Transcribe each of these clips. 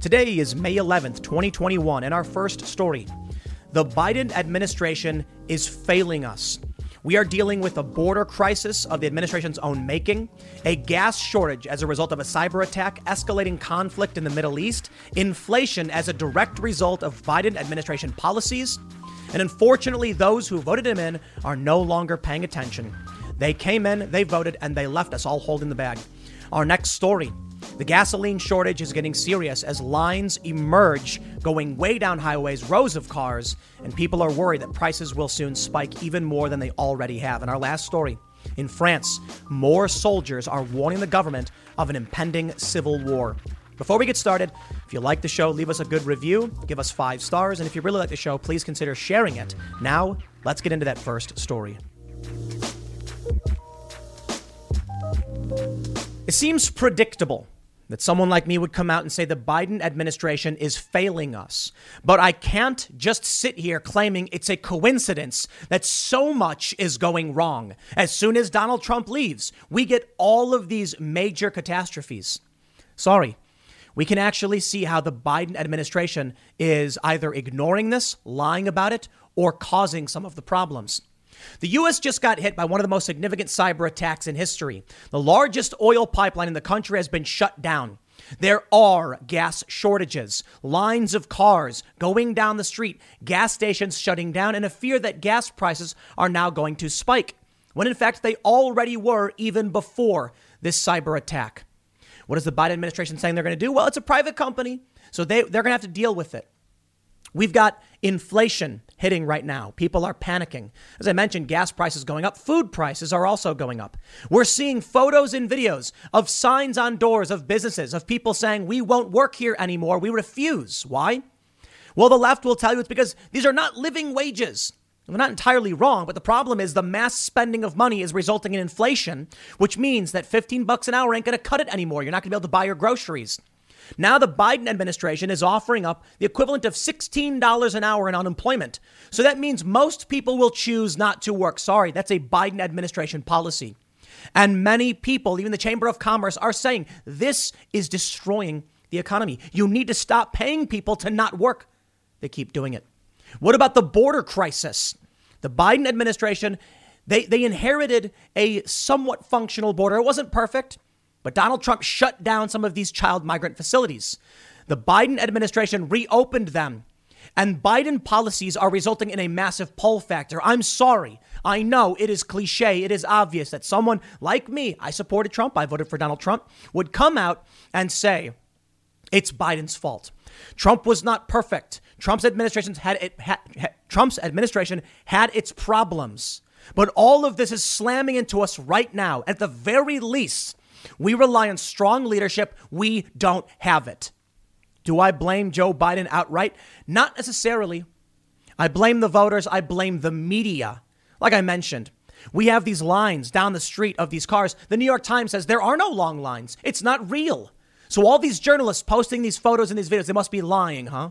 Today is May 11th, 2021, and our first story. The Biden administration is failing us. We are dealing with a border crisis of the administration's own making, a gas shortage as a result of a cyber attack, escalating conflict in the Middle East, inflation as a direct result of Biden administration policies, and unfortunately, those who voted him in are no longer paying attention. They came in, they voted, and they left us all holding the bag. Our next story the gasoline shortage is getting serious as lines emerge going way down highways, rows of cars, and people are worried that prices will soon spike even more than they already have. In our last story, in France, more soldiers are warning the government of an impending civil war. Before we get started, if you like the show, leave us a good review, give us five stars, and if you really like the show, please consider sharing it. Now, let's get into that first story. It seems predictable that someone like me would come out and say the Biden administration is failing us. But I can't just sit here claiming it's a coincidence that so much is going wrong. As soon as Donald Trump leaves, we get all of these major catastrophes. Sorry. We can actually see how the Biden administration is either ignoring this, lying about it, or causing some of the problems. The U.S. just got hit by one of the most significant cyber attacks in history. The largest oil pipeline in the country has been shut down. There are gas shortages, lines of cars going down the street, gas stations shutting down, and a fear that gas prices are now going to spike, when in fact they already were even before this cyber attack. What is the Biden administration saying they're going to do? Well, it's a private company, so they, they're going to have to deal with it. We've got inflation hitting right now. People are panicking. As I mentioned, gas prices going up, food prices are also going up. We're seeing photos and videos of signs on doors of businesses of people saying, We won't work here anymore. We refuse. Why? Well, the left will tell you it's because these are not living wages. They're not entirely wrong, but the problem is the mass spending of money is resulting in inflation, which means that 15 bucks an hour ain't going to cut it anymore. You're not going to be able to buy your groceries. Now the Biden administration is offering up the equivalent of $16 an hour in unemployment. So that means most people will choose not to work. Sorry, that's a Biden administration policy. And many people, even the Chamber of Commerce, are saying this is destroying the economy. You need to stop paying people to not work. They keep doing it. What about the border crisis? The Biden administration, they, they inherited a somewhat functional border. It wasn't perfect. But Donald Trump shut down some of these child migrant facilities. The Biden administration reopened them. And Biden policies are resulting in a massive pull factor. I'm sorry. I know it is cliche. It is obvious that someone like me, I supported Trump, I voted for Donald Trump, would come out and say, it's Biden's fault. Trump was not perfect. Trump's administration had, it, had Trump's administration had its problems. But all of this is slamming into us right now. At the very least, we rely on strong leadership. We don't have it. Do I blame Joe Biden outright? Not necessarily. I blame the voters. I blame the media. Like I mentioned, we have these lines down the street of these cars. The New York Times says there are no long lines. It's not real. So all these journalists posting these photos and these videos, they must be lying, huh?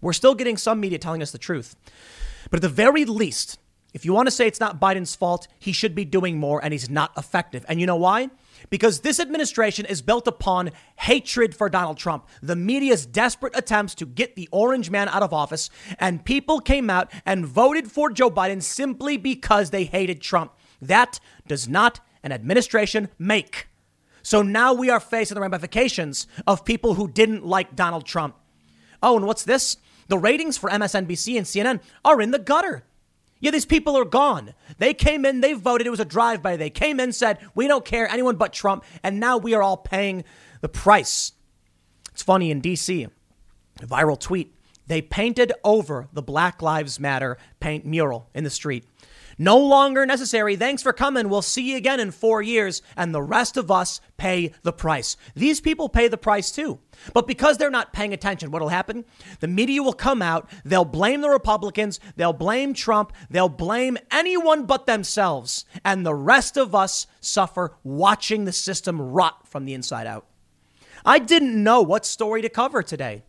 We're still getting some media telling us the truth. But at the very least, if you want to say it's not Biden's fault, he should be doing more and he's not effective. And you know why? Because this administration is built upon hatred for Donald Trump, the media's desperate attempts to get the orange man out of office, and people came out and voted for Joe Biden simply because they hated Trump. That does not an administration make. So now we are facing the ramifications of people who didn't like Donald Trump. Oh, and what's this? The ratings for MSNBC and CNN are in the gutter. Yeah, these people are gone. They came in, they voted. It was a drive by. They came in, said, We don't care, anyone but Trump. And now we are all paying the price. It's funny in DC, a viral tweet, they painted over the Black Lives Matter paint mural in the street. No longer necessary. Thanks for coming. We'll see you again in four years. And the rest of us pay the price. These people pay the price too. But because they're not paying attention, what'll happen? The media will come out. They'll blame the Republicans. They'll blame Trump. They'll blame anyone but themselves. And the rest of us suffer watching the system rot from the inside out. I didn't know what story to cover today.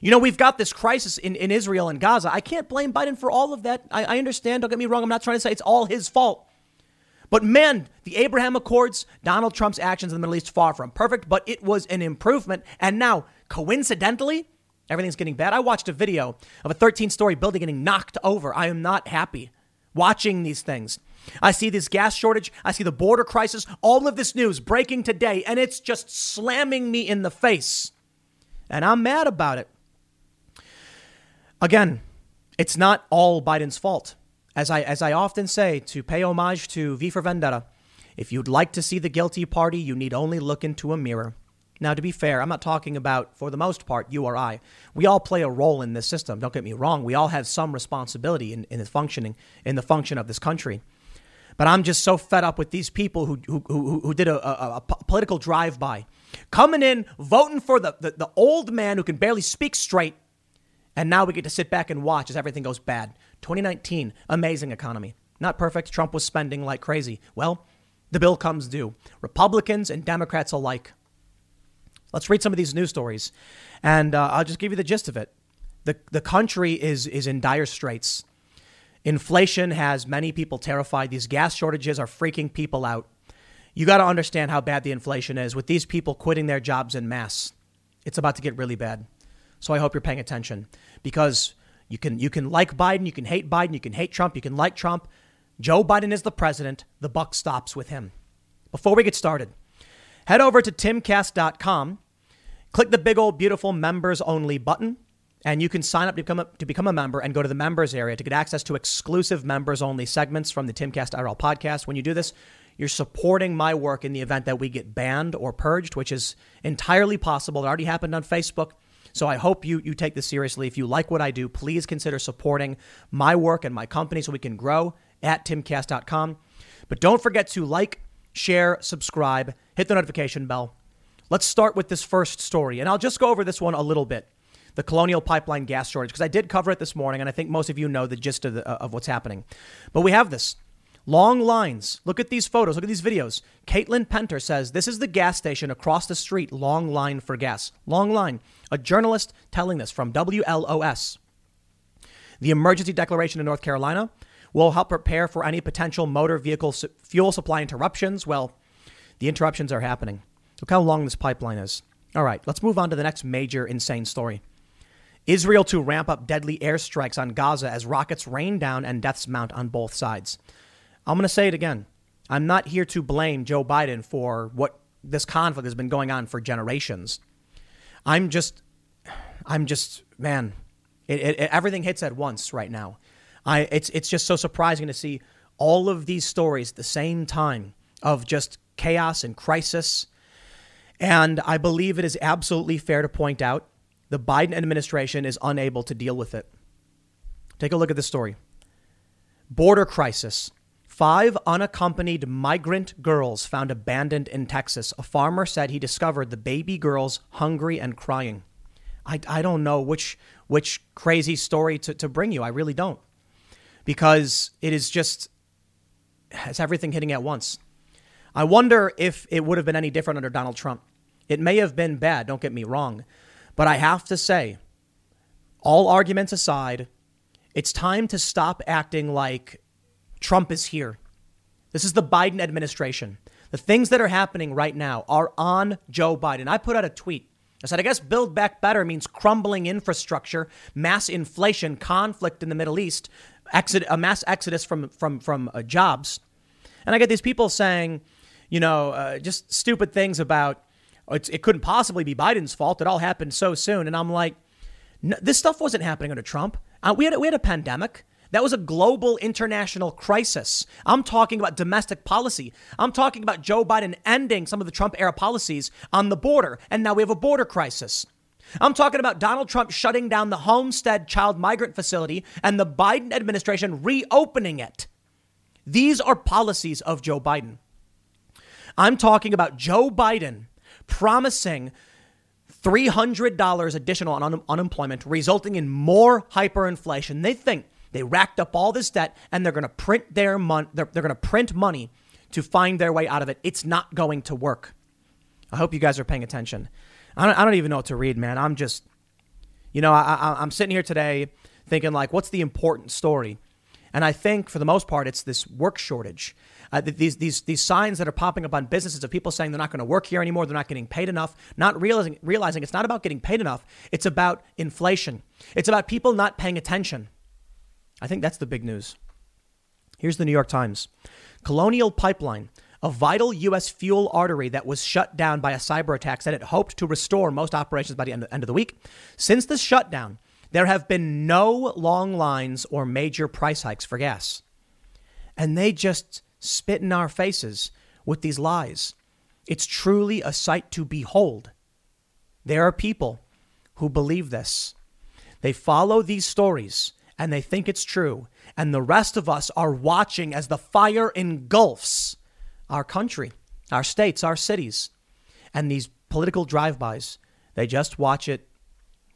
You know, we've got this crisis in, in Israel and Gaza. I can't blame Biden for all of that. I, I understand. Don't get me wrong. I'm not trying to say it's all his fault. But man, the Abraham Accords, Donald Trump's actions in the Middle East, far from perfect, but it was an improvement. And now, coincidentally, everything's getting bad. I watched a video of a 13 story building getting knocked over. I am not happy watching these things. I see this gas shortage. I see the border crisis. All of this news breaking today, and it's just slamming me in the face. And I'm mad about it. Again, it's not all Biden's fault. As I, as I often say, to pay homage to V for Vendetta, if you'd like to see the guilty party, you need only look into a mirror. Now, to be fair, I'm not talking about, for the most part, you or I. We all play a role in this system. Don't get me wrong. We all have some responsibility in, in the functioning, in the function of this country. But I'm just so fed up with these people who, who, who, who did a, a, a political drive by, coming in, voting for the, the, the old man who can barely speak straight. And now we get to sit back and watch as everything goes bad. 2019, amazing economy. Not perfect. Trump was spending like crazy. Well, the bill comes due. Republicans and Democrats alike. Let's read some of these news stories, and uh, I'll just give you the gist of it. The, the country is, is in dire straits. Inflation has many people terrified. These gas shortages are freaking people out. You got to understand how bad the inflation is with these people quitting their jobs in mass. It's about to get really bad. So I hope you're paying attention because you can you can like Biden, you can hate Biden, you can hate Trump, you can like Trump. Joe Biden is the president. The buck stops with him. Before we get started, head over to timcast.com, click the big old beautiful members only button, and you can sign up to become a, to become a member and go to the members area to get access to exclusive members only segments from the Timcast IRL podcast. When you do this, you're supporting my work in the event that we get banned or purged, which is entirely possible. It already happened on Facebook. So I hope you you take this seriously. If you like what I do, please consider supporting my work and my company so we can grow at timcast.com. But don't forget to like, share, subscribe, hit the notification bell. Let's start with this first story, and I'll just go over this one a little bit. The Colonial Pipeline gas shortage, because I did cover it this morning, and I think most of you know the gist of, the, of what's happening. But we have this. Long lines. Look at these photos. Look at these videos. Caitlin Penter says this is the gas station across the street. Long line for gas. Long line. A journalist telling this from WLOS. The emergency declaration in North Carolina will help prepare for any potential motor vehicle su- fuel supply interruptions. Well, the interruptions are happening. Look how long this pipeline is. All right, let's move on to the next major insane story. Israel to ramp up deadly airstrikes on Gaza as rockets rain down and deaths mount on both sides. I'm going to say it again. I'm not here to blame Joe Biden for what this conflict has been going on for generations. I'm just, I'm just, man, it, it, everything hits at once right now. I, it's, it's just so surprising to see all of these stories at the same time of just chaos and crisis. And I believe it is absolutely fair to point out the Biden administration is unable to deal with it. Take a look at this story. Border crisis. Five unaccompanied migrant girls found abandoned in Texas. A farmer said he discovered the baby girls hungry and crying. I, I don't know which which crazy story to, to bring you. I really don't. Because it is just has everything hitting at once. I wonder if it would have been any different under Donald Trump. It may have been bad, don't get me wrong. But I have to say, all arguments aside, it's time to stop acting like Trump is here. This is the Biden administration. The things that are happening right now are on Joe Biden. I put out a tweet. I said, I guess build back better means crumbling infrastructure, mass inflation, conflict in the Middle East, a mass exodus from, from, from uh, jobs. And I get these people saying, you know, uh, just stupid things about oh, it couldn't possibly be Biden's fault. It all happened so soon. And I'm like, this stuff wasn't happening under Trump. Uh, we, had, we had a pandemic. That was a global international crisis. I'm talking about domestic policy. I'm talking about Joe Biden ending some of the Trump era policies on the border, and now we have a border crisis. I'm talking about Donald Trump shutting down the Homestead Child Migrant Facility and the Biden administration reopening it. These are policies of Joe Biden. I'm talking about Joe Biden promising $300 additional on un- unemployment, resulting in more hyperinflation. They think they racked up all this debt and they're going to print their money. They're, they're going to print money to find their way out of it. It's not going to work. I hope you guys are paying attention. I don't, I don't even know what to read, man. I'm just, you know, I, I'm sitting here today thinking like, what's the important story? And And I think for the most part, it's this work shortage. Uh, these, these, these signs that are popping up on businesses of people saying they're not going to work here anymore, they're not getting paid enough, not realizing, realizing it's not about getting paid enough, it's about inflation. It's about people not paying attention. I think that's the big news. Here's the New York Times Colonial Pipeline, a vital U.S. fuel artery that was shut down by a cyber attack, said it hoped to restore most operations by the end of the week. Since the shutdown, there have been no long lines or major price hikes for gas. And they just spit in our faces with these lies. It's truly a sight to behold. There are people who believe this. They follow these stories and they think it's true. And the rest of us are watching as the fire engulfs our country, our states, our cities. And these political drive-bys, they just watch it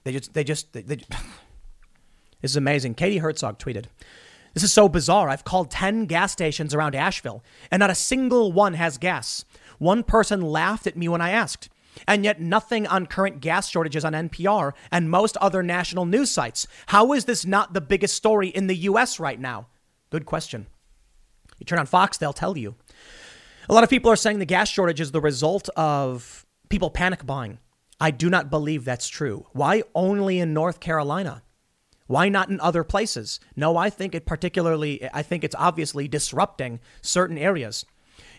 they just, they just, they, they, this is amazing. Katie Herzog tweeted, This is so bizarre. I've called 10 gas stations around Asheville, and not a single one has gas. One person laughed at me when I asked. And yet, nothing on current gas shortages on NPR and most other national news sites. How is this not the biggest story in the US right now? Good question. You turn on Fox, they'll tell you. A lot of people are saying the gas shortage is the result of people panic buying. I do not believe that's true. Why only in North Carolina? Why not in other places? No, I think it particularly, I think it's obviously disrupting certain areas.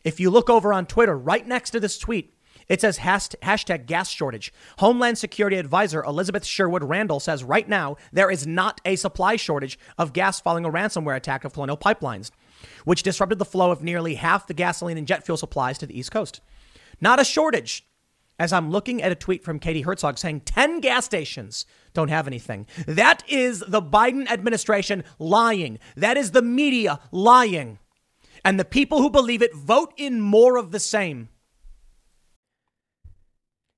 If you look over on Twitter, right next to this tweet, it says hashtag gas shortage. Homeland Security Advisor Elizabeth Sherwood Randall says right now there is not a supply shortage of gas following a ransomware attack of Colonial Pipelines, which disrupted the flow of nearly half the gasoline and jet fuel supplies to the East Coast. Not a shortage as I'm looking at a tweet from Katie Herzog saying 10 gas stations don't have anything. That is the Biden administration lying. That is the media lying. And the people who believe it vote in more of the same.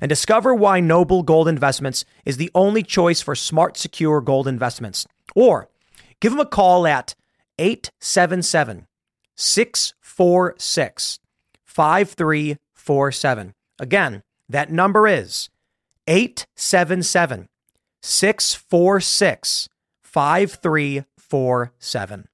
and discover why Noble Gold Investments is the only choice for smart, secure gold investments. Or give them a call at 877 646 5347. Again, that number is 877 646 5347.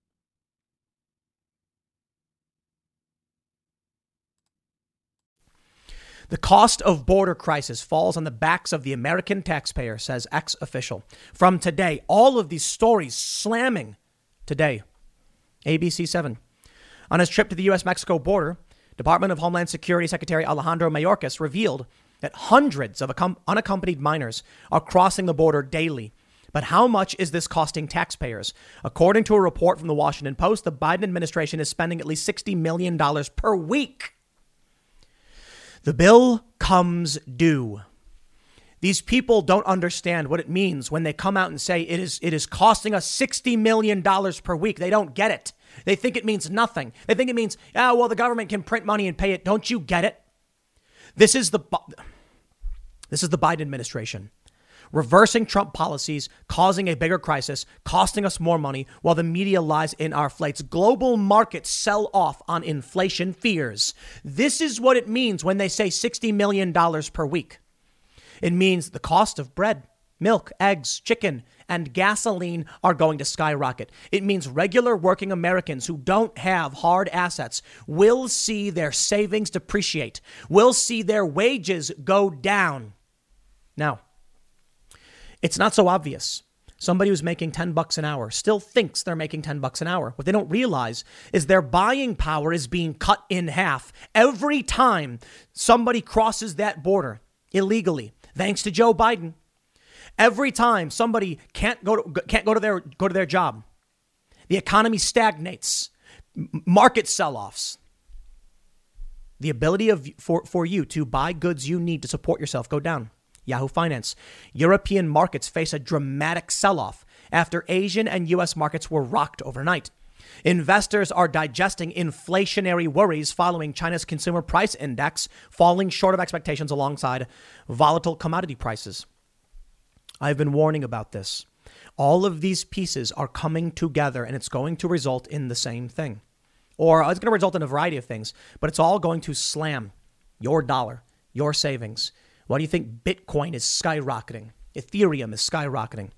The cost of border crisis falls on the backs of the American taxpayer, says ex official. From today, all of these stories slamming today. ABC 7. On his trip to the U.S. Mexico border, Department of Homeland Security Secretary Alejandro Mayorkas revealed that hundreds of unaccompanied minors are crossing the border daily but how much is this costing taxpayers? According to a report from the Washington Post, the Biden administration is spending at least $60 million per week. The bill comes due. These people don't understand what it means when they come out and say it is, it is costing us $60 million per week. They don't get it. They think it means nothing. They think it means, oh, well, the government can print money and pay it. Don't you get it? This is the, this is the Biden administration reversing Trump policies, causing a bigger crisis, costing us more money, while the media lies in our flights. Global markets sell off on inflation fears. This is what it means when they say $60 million per week. It means the cost of bread, milk, eggs, chicken, and gasoline are going to skyrocket. It means regular working Americans who don't have hard assets will see their savings depreciate, will see their wages go down. Now, it's not so obvious. somebody who's making 10 bucks an hour still thinks they're making 10 bucks an hour. What they don't realize is their buying power is being cut in half every time somebody crosses that border illegally, thanks to Joe Biden. Every time somebody can't go to, can't go to their go to their job, the economy stagnates, market sell-offs. The ability of for, for you to buy goods you need to support yourself go down. Yahoo Finance. European markets face a dramatic sell-off after Asian and US markets were rocked overnight. Investors are digesting inflationary worries following China's consumer price index falling short of expectations alongside volatile commodity prices. I've been warning about this. All of these pieces are coming together and it's going to result in the same thing. Or it's going to result in a variety of things, but it's all going to slam your dollar, your savings. Why do you think Bitcoin is skyrocketing? Ethereum is skyrocketing.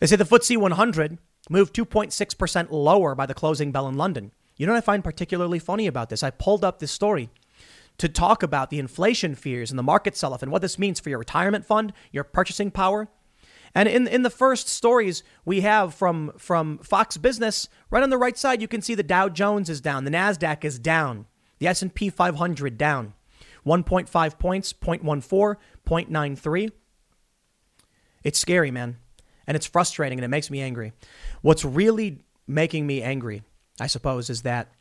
They say the FTSE 100 moved 2.6% lower by the closing bell in London. You know what I find particularly funny about this? I pulled up this story to talk about the inflation fears and the market sell off and what this means for your retirement fund, your purchasing power. And in, in the first stories we have from, from Fox Business, right on the right side, you can see the Dow Jones is down, the NASDAQ is down, the S&P 500 down, 1.5 points, 0.14, 0.93. It's scary, man. And it's frustrating and it makes me angry. What's really making me angry, I suppose, is that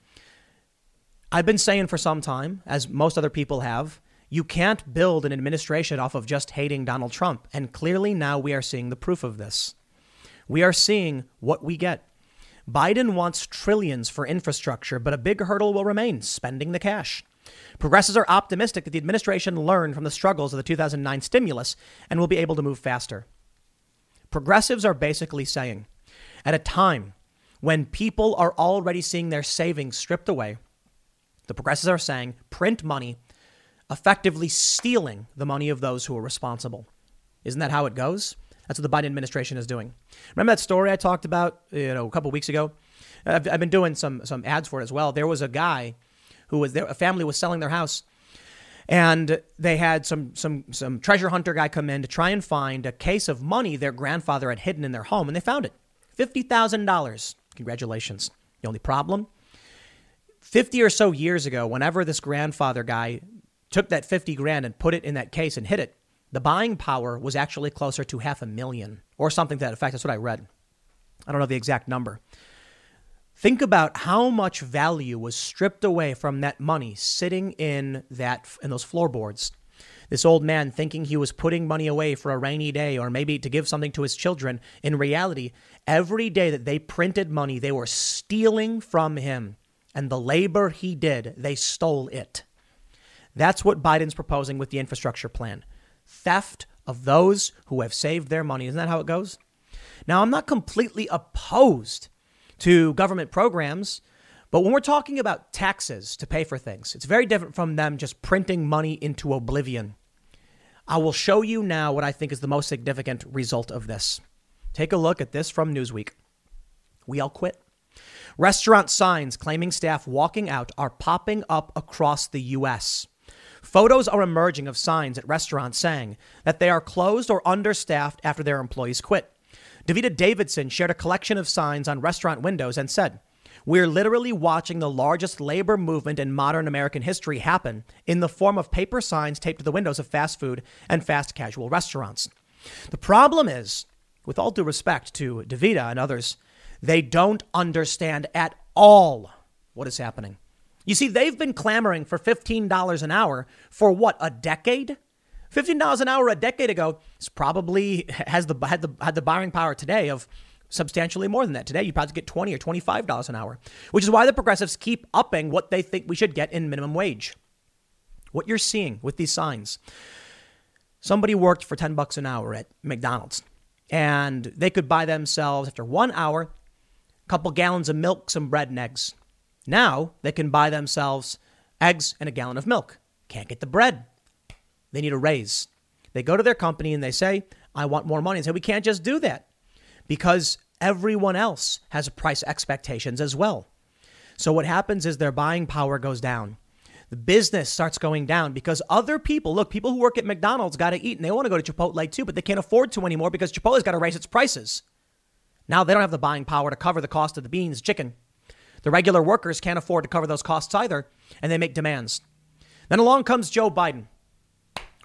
I've been saying for some time, as most other people have, you can't build an administration off of just hating Donald Trump. And clearly now we are seeing the proof of this. We are seeing what we get. Biden wants trillions for infrastructure, but a big hurdle will remain spending the cash. Progressives are optimistic that the administration learned from the struggles of the 2009 stimulus and will be able to move faster. Progressives are basically saying at a time when people are already seeing their savings stripped away, the progressives are saying print money, effectively stealing the money of those who are responsible. Isn't that how it goes? That's what the Biden administration is doing. Remember that story I talked about, you know, a couple weeks ago? I've, I've, been doing some some ads for it as well. There was a guy who was there. A family was selling their house, and they had some some some treasure hunter guy come in to try and find a case of money their grandfather had hidden in their home, and they found it, fifty thousand dollars. Congratulations. The only problem, fifty or so years ago, whenever this grandfather guy took that fifty grand and put it in that case and hid it, the buying power was actually closer to half a million or something to that effect. That's what I read. I don't know the exact number. Think about how much value was stripped away from that money sitting in that in those floorboards. This old man thinking he was putting money away for a rainy day or maybe to give something to his children. In reality, every day that they printed money, they were stealing from him. And the labor he did, they stole it. That's what Biden's proposing with the infrastructure plan theft of those who have saved their money. Isn't that how it goes? Now, I'm not completely opposed to government programs. But when we're talking about taxes to pay for things, it's very different from them just printing money into oblivion. I will show you now what I think is the most significant result of this. Take a look at this from Newsweek. We all quit. Restaurant signs claiming staff walking out are popping up across the U.S. Photos are emerging of signs at restaurants saying that they are closed or understaffed after their employees quit. Davita Davidson shared a collection of signs on restaurant windows and said, We're literally watching the largest labor movement in modern American history happen in the form of paper signs taped to the windows of fast food and fast casual restaurants. The problem is, with all due respect to Davita and others, they don't understand at all what is happening. You see, they've been clamoring for $15 an hour for what, a decade? $15 an hour a decade ago is probably has the had the had the buying power today of substantially more than that. Today you probably get 20 or $25 an hour, which is why the progressives keep upping what they think we should get in minimum wage. What you're seeing with these signs. Somebody worked for 10 bucks an hour at McDonald's and they could buy themselves after 1 hour a couple gallons of milk, some bread and eggs. Now they can buy themselves eggs and a gallon of milk. Can't get the bread. They need a raise. They go to their company and they say, I want more money. And say, we can't just do that because everyone else has price expectations as well. So what happens is their buying power goes down. The business starts going down because other people, look, people who work at McDonald's got to eat and they want to go to Chipotle too, but they can't afford to anymore because Chipotle's got to raise its prices. Now they don't have the buying power to cover the cost of the beans, chicken. The regular workers can't afford to cover those costs either, and they make demands. Then along comes Joe Biden.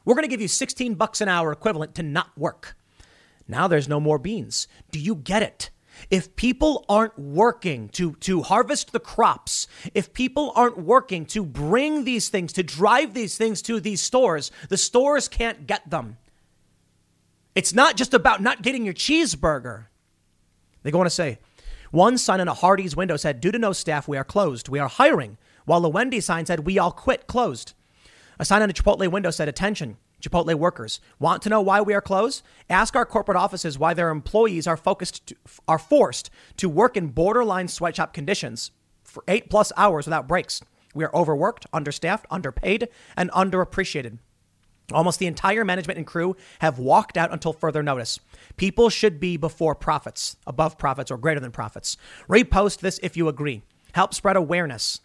We're going to give you 16 bucks an hour equivalent to not work. Now there's no more beans. Do you get it? If people aren't working to, to harvest the crops, if people aren't working to bring these things, to drive these things to these stores, the stores can't get them. It's not just about not getting your cheeseburger. They go on to say, one sign in a Hardee's window said, Due to no staff, we are closed. We are hiring. While the Wendy sign said, We all quit, closed. A sign on a Chipotle window said, Attention, Chipotle workers. Want to know why we are closed? Ask our corporate offices why their employees are focused to, are forced to work in borderline sweatshop conditions for 8 plus hours without breaks. We are overworked, understaffed, underpaid, and underappreciated. Almost the entire management and crew have walked out until further notice. People should be before profits, above profits, or greater than profits. Repost this if you agree. Help spread awareness.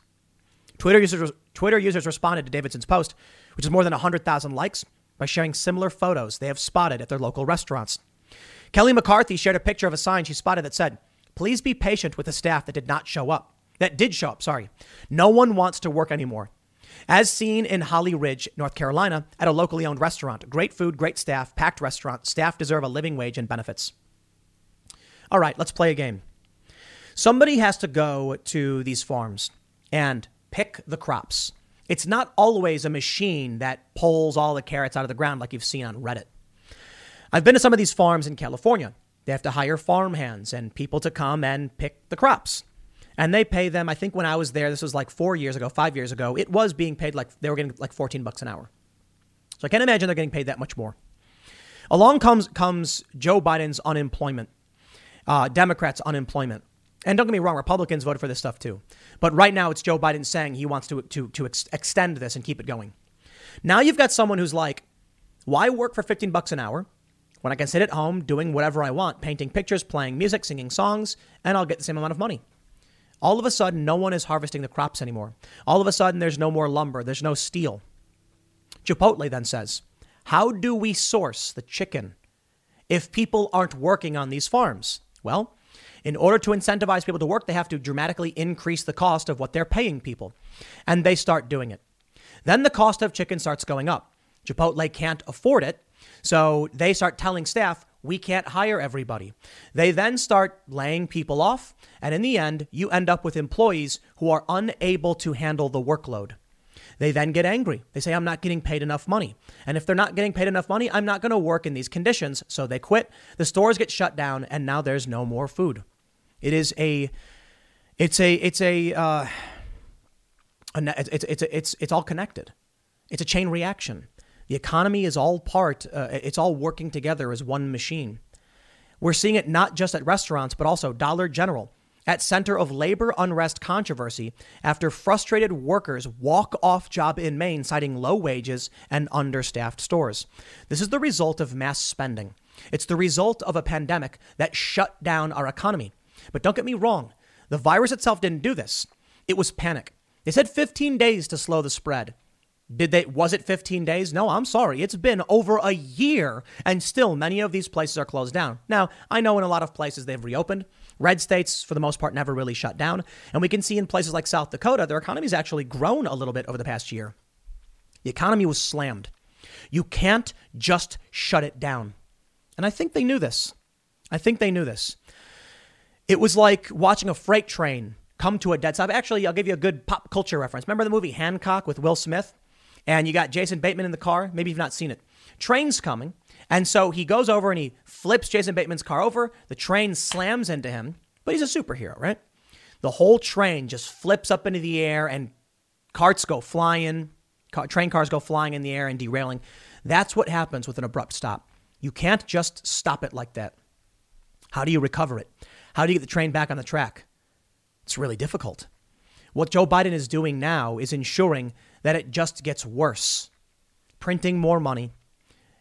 Twitter users, Twitter users responded to Davidson's post, which is more than 100,000 likes, by sharing similar photos they have spotted at their local restaurants. Kelly McCarthy shared a picture of a sign she spotted that said, Please be patient with the staff that did not show up. That did show up, sorry. No one wants to work anymore. As seen in Holly Ridge, North Carolina, at a locally owned restaurant. Great food, great staff, packed restaurant. Staff deserve a living wage and benefits. All right, let's play a game. Somebody has to go to these farms and pick the crops. It's not always a machine that pulls all the carrots out of the ground like you've seen on Reddit. I've been to some of these farms in California. They have to hire farm hands and people to come and pick the crops. And they pay them, I think when I was there, this was like four years ago, five years ago, it was being paid like they were getting like 14 bucks an hour. So I can't imagine they're getting paid that much more. Along comes, comes Joe Biden's unemployment, uh, Democrats' unemployment. And don't get me wrong, Republicans voted for this stuff too. But right now it's Joe Biden saying he wants to, to, to ex- extend this and keep it going. Now you've got someone who's like, why work for 15 bucks an hour when I can sit at home doing whatever I want, painting pictures, playing music, singing songs, and I'll get the same amount of money? All of a sudden, no one is harvesting the crops anymore. All of a sudden, there's no more lumber, there's no steel. Chipotle then says, How do we source the chicken if people aren't working on these farms? Well, in order to incentivize people to work, they have to dramatically increase the cost of what they're paying people. And they start doing it. Then the cost of chicken starts going up. Chipotle can't afford it. So they start telling staff, we can't hire everybody. They then start laying people off, and in the end, you end up with employees who are unable to handle the workload. They then get angry. They say, I'm not getting paid enough money. And if they're not getting paid enough money, I'm not going to work in these conditions. So they quit. The stores get shut down, and now there's no more food. It is a, it's a, it's a, uh, it's, it's, it's, it's all connected. It's a chain reaction. The economy is all part, uh, it's all working together as one machine. We're seeing it not just at restaurants, but also Dollar General, at center of labor unrest controversy after frustrated workers walk off job in Maine citing low wages and understaffed stores. This is the result of mass spending. It's the result of a pandemic that shut down our economy. But don't get me wrong, the virus itself didn't do this. It was panic. They said 15 days to slow the spread. Did they was it 15 days? No, I'm sorry. It's been over a year and still many of these places are closed down. Now, I know in a lot of places they've reopened. Red states for the most part never really shut down, and we can see in places like South Dakota their economy's actually grown a little bit over the past year. The economy was slammed. You can't just shut it down. And I think they knew this. I think they knew this. It was like watching a freight train come to a dead stop. Actually, I'll give you a good pop culture reference. Remember the movie Hancock with Will Smith? and you got Jason Bateman in the car. Maybe you've not seen it. Train's coming. And so he goes over and he flips Jason Bateman's car over. The train slams into him, but he's a superhero, right? The whole train just flips up into the air and carts go flying, car, train cars go flying in the air and derailing. That's what happens with an abrupt stop. You can't just stop it like that. How do you recover it? How do you get the train back on the track? It's really difficult. What Joe Biden is doing now is ensuring that it just gets worse. Printing more money.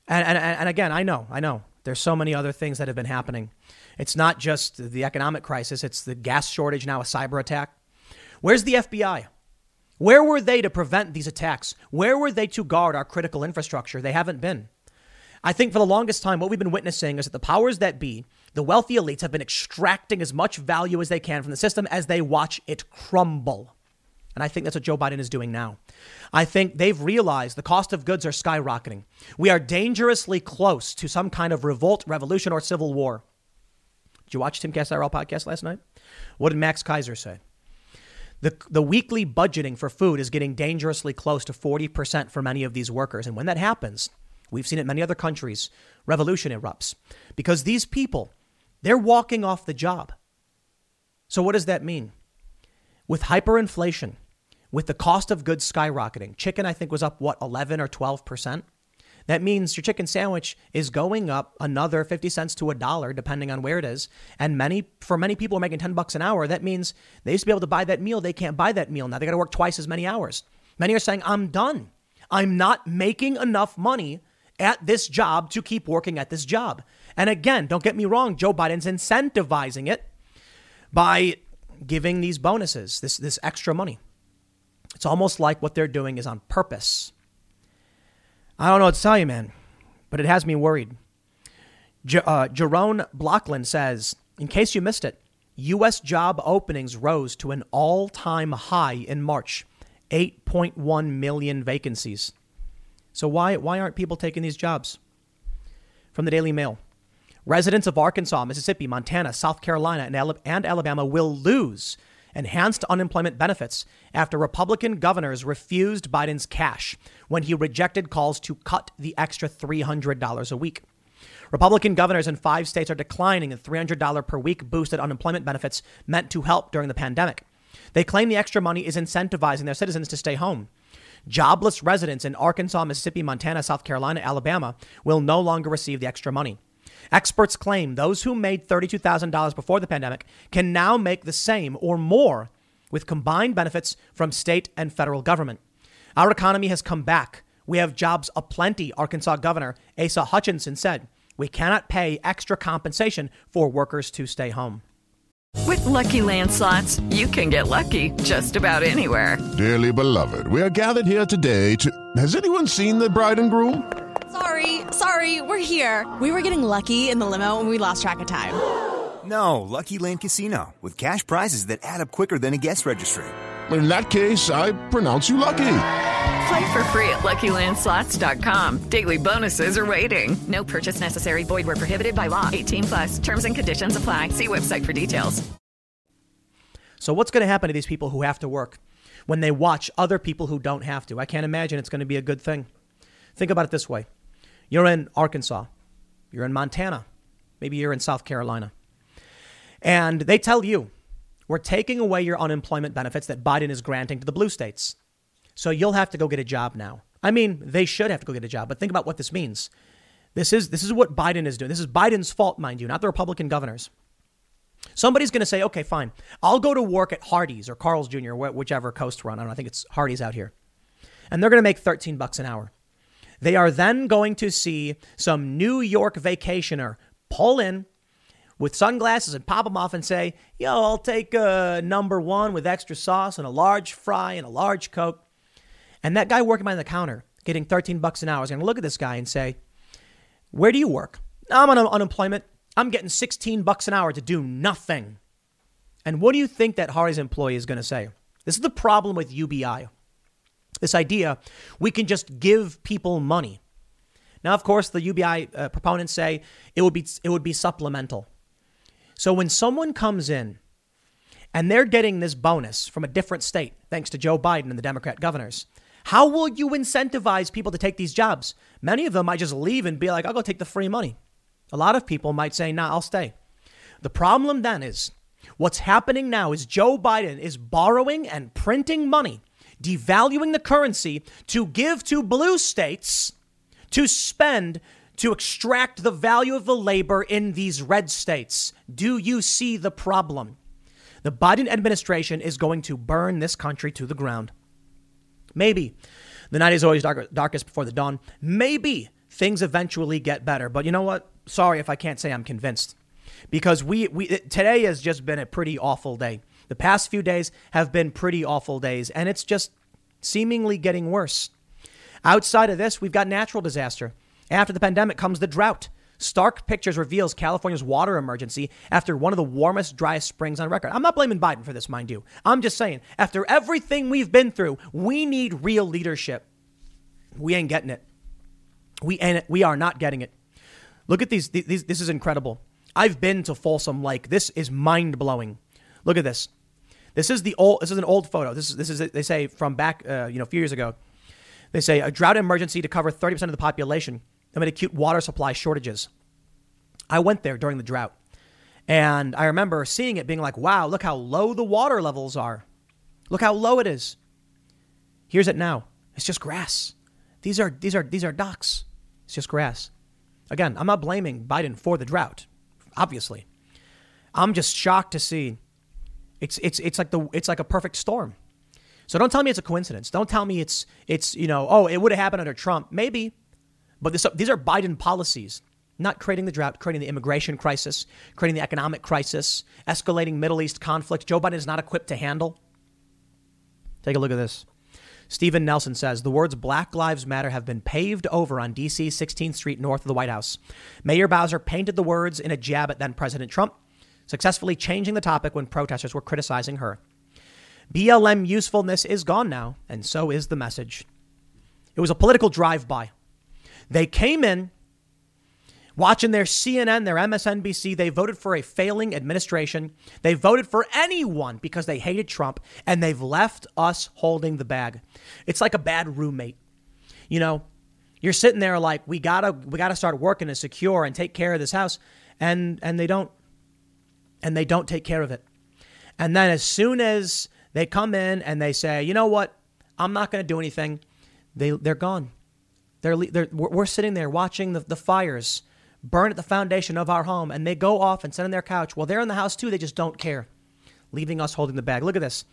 And, and, and again, I know, I know, there's so many other things that have been happening. It's not just the economic crisis, it's the gas shortage, now a cyber attack. Where's the FBI? Where were they to prevent these attacks? Where were they to guard our critical infrastructure? They haven't been. I think for the longest time, what we've been witnessing is that the powers that be The wealthy elites have been extracting as much value as they can from the system as they watch it crumble. And I think that's what Joe Biden is doing now. I think they've realized the cost of goods are skyrocketing. We are dangerously close to some kind of revolt, revolution, or civil war. Did you watch Timcast IRL podcast last night? What did Max Keiser say? The, the weekly budgeting for food is getting dangerously close to 40% for many of these workers. And when that happens, we've seen it in many other countries, revolution erupts because these people, they're walking off the job. So, what does that mean? With hyperinflation, with the cost of goods skyrocketing, chicken, I think, was up, what, 11 or 12%? That means your chicken sandwich is going up another 50 cents to a dollar, depending on where it is. And many, for many people are making 10 bucks an hour, that means they used to be able to buy that meal. They can't buy that meal now. They got to work twice as many hours. Many are saying, I'm done. I'm not making enough money at this job to keep working at this job. And again, don't get me wrong, Joe Biden's incentivizing it by giving these bonuses, this, this extra money. It's almost like what they're doing is on purpose. I don't know what to tell you, man, but it has me worried. Uh, Jerome Blockland says, in case you missed it, U.S. job openings rose to an all time high in March 8.1 million vacancies. So, why, why aren't people taking these jobs? From the Daily Mail Residents of Arkansas, Mississippi, Montana, South Carolina, and Alabama will lose enhanced unemployment benefits after Republican governors refused Biden's cash when he rejected calls to cut the extra $300 a week. Republican governors in five states are declining the $300 per week boosted unemployment benefits meant to help during the pandemic. They claim the extra money is incentivizing their citizens to stay home. Jobless residents in Arkansas, Mississippi, Montana, South Carolina, Alabama will no longer receive the extra money. Experts claim those who made $32,000 before the pandemic can now make the same or more with combined benefits from state and federal government. Our economy has come back. We have jobs aplenty, Arkansas Governor Asa Hutchinson said. We cannot pay extra compensation for workers to stay home. With LuckyLand Slots, you can get lucky just about anywhere. Dearly beloved, we are gathered here today to. Has anyone seen the bride and groom? Sorry, sorry, we're here. We were getting lucky in the limo and we lost track of time. No, Lucky Land Casino, with cash prizes that add up quicker than a guest registry. In that case, I pronounce you lucky. Play for free at LuckyLandSlots.com. Daily bonuses are waiting. No purchase necessary. Void where prohibited by law. 18 plus. Terms and conditions apply. See website for details. So what's going to happen to these people who have to work when they watch other people who don't have to? I can't imagine it's going to be a good thing. Think about it this way. You're in Arkansas, you're in Montana, maybe you're in South Carolina. And they tell you, we're taking away your unemployment benefits that Biden is granting to the blue states. So you'll have to go get a job now. I mean, they should have to go get a job, but think about what this means. This is this is what Biden is doing. This is Biden's fault, mind you, not the Republican governors. Somebody's going to say, "Okay, fine. I'll go to work at Hardee's or Carl's Jr. whichever coast run. I don't know, I think it's Hardee's out here." And they're going to make 13 bucks an hour. They are then going to see some New York vacationer pull in with sunglasses and pop them off and say, Yo, I'll take a number one with extra sauce and a large fry and a large Coke. And that guy working behind the counter, getting 13 bucks an hour, is going to look at this guy and say, Where do you work? I'm on unemployment. I'm getting 16 bucks an hour to do nothing. And what do you think that Hardee's employee is going to say? This is the problem with UBI. This idea we can just give people money. Now, of course, the UBI uh, proponents say it would be it would be supplemental. So when someone comes in and they're getting this bonus from a different state, thanks to Joe Biden and the Democrat governors, how will you incentivize people to take these jobs? Many of them might just leave and be like, I'll go take the free money. A lot of people might say, nah, I'll stay. The problem then is what's happening now is Joe Biden is borrowing and printing money devaluing the currency to give to blue states to spend to extract the value of the labor in these red states. Do you see the problem? The Biden administration is going to burn this country to the ground. Maybe the night is always dark, darkest before the dawn. Maybe things eventually get better. But you know what? Sorry if I can't say I'm convinced. Because we, we today has just been a pretty awful day. The past few days have been pretty awful days, and it's just seemingly getting worse. Outside of this, we've got natural disaster. After the pandemic comes the drought. Stark Pictures reveals California's water emergency after one of the warmest, driest springs on record. I'm not blaming Biden for this, mind you. I'm just saying, after everything we've been through, we need real leadership. We ain't getting it. We ain't, we are not getting it. Look at these, these. This is incredible. I've been to Folsom Lake. This is mind blowing. Look at this. This is the old. This is an old photo. This is this is they say from back uh, you know a few years ago. They say a drought emergency to cover 30% of the population amid acute water supply shortages. I went there during the drought. And I remember seeing it being like, wow, look how low the water levels are. Look how low it is. Here's it now. It's just grass. These are these are these are docks. It's just grass. Again, I'm not blaming Biden for the drought, obviously. I'm just shocked to see it's it's it's like the it's like a perfect storm. So don't tell me it's a coincidence. Don't tell me it's it's you know oh it would have happened under Trump maybe, but this, these are Biden policies, not creating the drought, creating the immigration crisis, creating the economic crisis, escalating Middle East conflict. Joe Biden is not equipped to handle. Take a look at this. Stephen Nelson says the words Black Lives Matter have been paved over on DC 16th Street north of the White House. Mayor Bowser painted the words in a jab at then President Trump, successfully changing the topic when protesters were criticizing her. BLM usefulness is gone now, and so is the message. It was a political drive by. They came in watching their CNN, their MSNBC. They voted for a failing administration. They voted for anyone because they hated Trump, and they've left us holding the bag. It's like a bad roommate. You know, you're sitting there like we gotta we gotta start working to secure and take care of this house, and and they don't, and they don't take care of it. And then as soon as they come in and they say, you know what? I'm not going to do anything. They, they're gone. They're, they're, we're sitting there watching the, the fires burn at the foundation of our home, and they go off and sit on their couch. Well, they're in the house too. They just don't care, leaving us holding the bag. Look at this.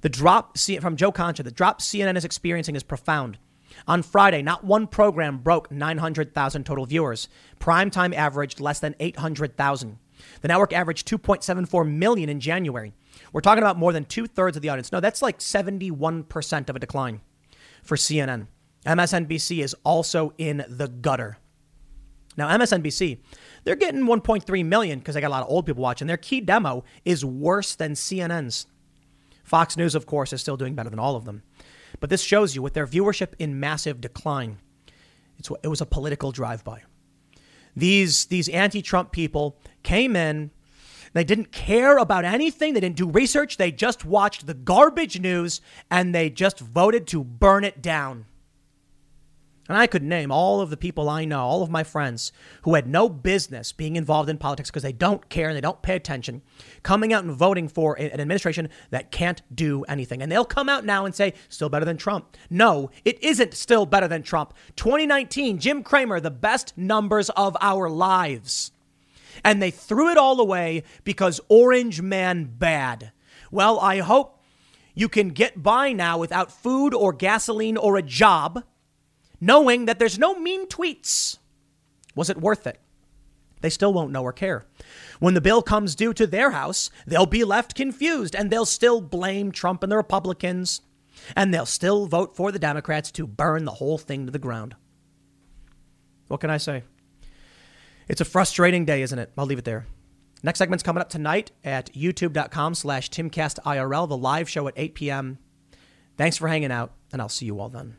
The drop from Joe Concha, the drop CNN is experiencing is profound. On Friday, not one program broke 900,000 total viewers. Primetime averaged less than 800,000. The network averaged 2.74 million in January. We're talking about more than two thirds of the audience. No, that's like 71% of a decline for CNN. MSNBC is also in the gutter. Now, MSNBC, they're getting 1.3 million because they got a lot of old people watching. Their key demo is worse than CNN's. Fox News, of course, is still doing better than all of them. But this shows you with their viewership in massive decline, it was a political drive-by. These, these anti-Trump people came in they didn't care about anything. They didn't do research. They just watched the garbage news and they just voted to burn it down. And I could name all of the people I know, all of my friends who had no business being involved in politics because they don't care and they don't pay attention, coming out and voting for an administration that can't do anything. And they'll come out now and say, still better than Trump. No, it isn't still better than Trump. 2019, Jim Cramer, the best numbers of our lives and they threw it all away because Orange Man bad. Well, I hope you can get by now without food or gasoline or a job, knowing that there's no mean tweets. Was it worth it? They still won't know or care. When the bill comes due to their house, they'll be left confused and they'll still blame Trump and the Republicans, and they'll still vote for the Democrats to burn the whole thing to the ground. What can I say? It's a frustrating day, isn't it? I'll leave it there. Next segment's coming up tonight at youtube.com slash timcastirl, the live show at 8 p.m. Thanks for hanging out, and I'll see you all then.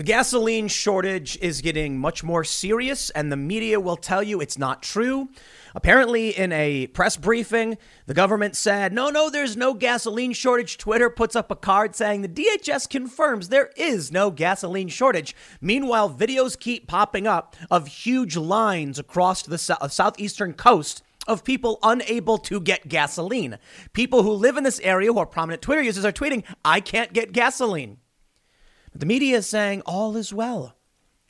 The gasoline shortage is getting much more serious, and the media will tell you it's not true. Apparently, in a press briefing, the government said, no, no, there's no gasoline shortage. Twitter puts up a card saying the DHS confirms there is no gasoline shortage. Meanwhile, videos keep popping up of huge lines across the so- southeastern coast of people unable to get gasoline. People who live in this area who are prominent Twitter users are tweeting, I can't get gasoline. But the media is saying all is well.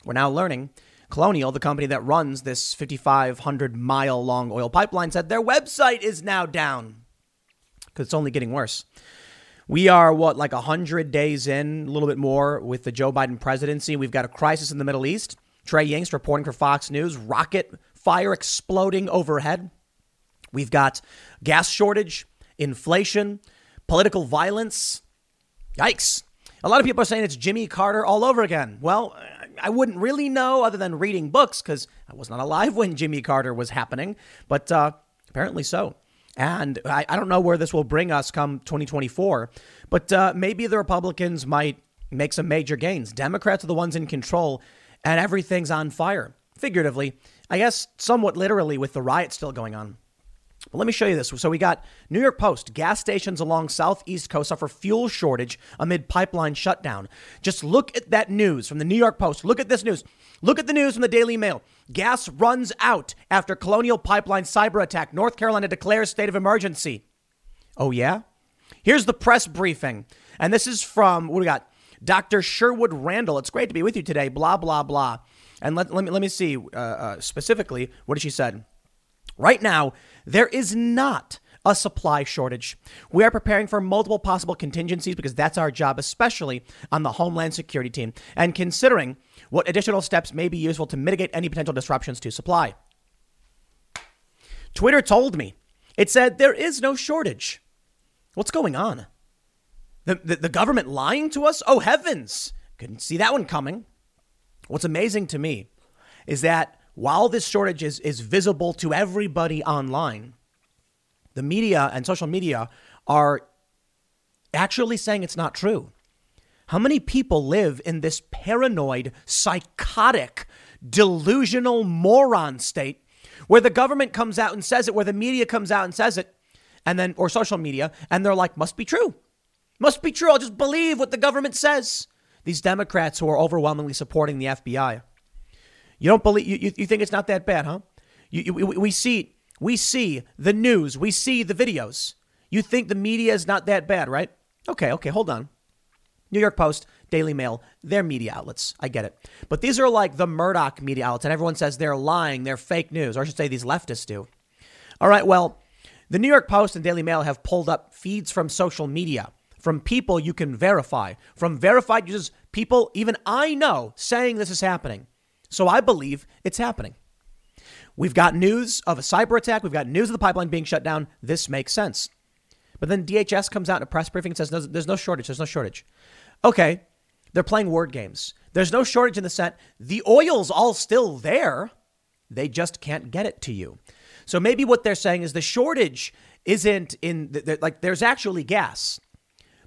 We're now learning. Colonial, the company that runs this 5,500 mile long oil pipeline, said their website is now down because it's only getting worse. We are what, like 100 days in, a little bit more with the Joe Biden presidency. We've got a crisis in the Middle East. Trey Yingst reporting for Fox News, rocket fire exploding overhead. We've got gas shortage, inflation, political violence. Yikes. A lot of people are saying it's Jimmy Carter all over again. Well, I wouldn't really know other than reading books because I was not alive when Jimmy Carter was happening, but uh, apparently so. And I, I, don't know where this will bring us come 2024, but uh, maybe the Republicans might make some major gains. Democrats are the ones in control, and everything's on fire. Figuratively, I guess somewhat literally with the riot still going on. Well, let me show you this. So we got New York Post. Gas stations along southeast coast suffer fuel shortage amid pipeline shutdown. Just look at that news from the New York Post. Look at this news. Look at the news from the Daily Mail. Gas runs out after Colonial Pipeline cyber attack. North Carolina declares state of emergency. Oh yeah. Here's the press briefing, and this is from what we got? Dr. Sherwood Randall. It's great to be with you today. Blah blah blah. And let, let me let me see uh, uh, specifically what did she said. Right now, there is not a supply shortage. We are preparing for multiple possible contingencies because that's our job, especially on the Homeland Security team, and considering what additional steps may be useful to mitigate any potential disruptions to supply. Twitter told me. It said there is no shortage. What's going on? The, the, the government lying to us? Oh, heavens! Couldn't see that one coming. What's amazing to me is that while this shortage is, is visible to everybody online, the media and social media are actually saying it's not true. How many people live in this paranoid, psychotic, delusional moron state where the government comes out and says it, where the media comes out and says it, and then, or social media, and they're like, must be true. Must be true. I'll just believe what the government says. These Democrats who are overwhelmingly supporting the FBI. You don't believe, you, you think it's not that bad, huh? You, you, we see we see the news, we see the videos. You think the media is not that bad, right? Okay, okay, hold on. New York Post, Daily Mail, they're media outlets. I get it. But these are like the Murdoch media outlets, and everyone says they're lying, they're fake news, or I should say these leftists do. All right, well, the New York Post and Daily Mail have pulled up feeds from social media, from people you can verify, from verified users, people even I know saying this is happening. So I believe it's happening. We've got news of a cyber attack. We've got news of the pipeline being shut down. This makes sense. But then DHS comes out in a press briefing and says, no, there's no shortage. There's no shortage. Okay, they're playing word games. There's no shortage in the set. The oil's all still there. They just can't get it to you. So maybe what they're saying is the shortage isn't in, the, the, like, there's actually gas.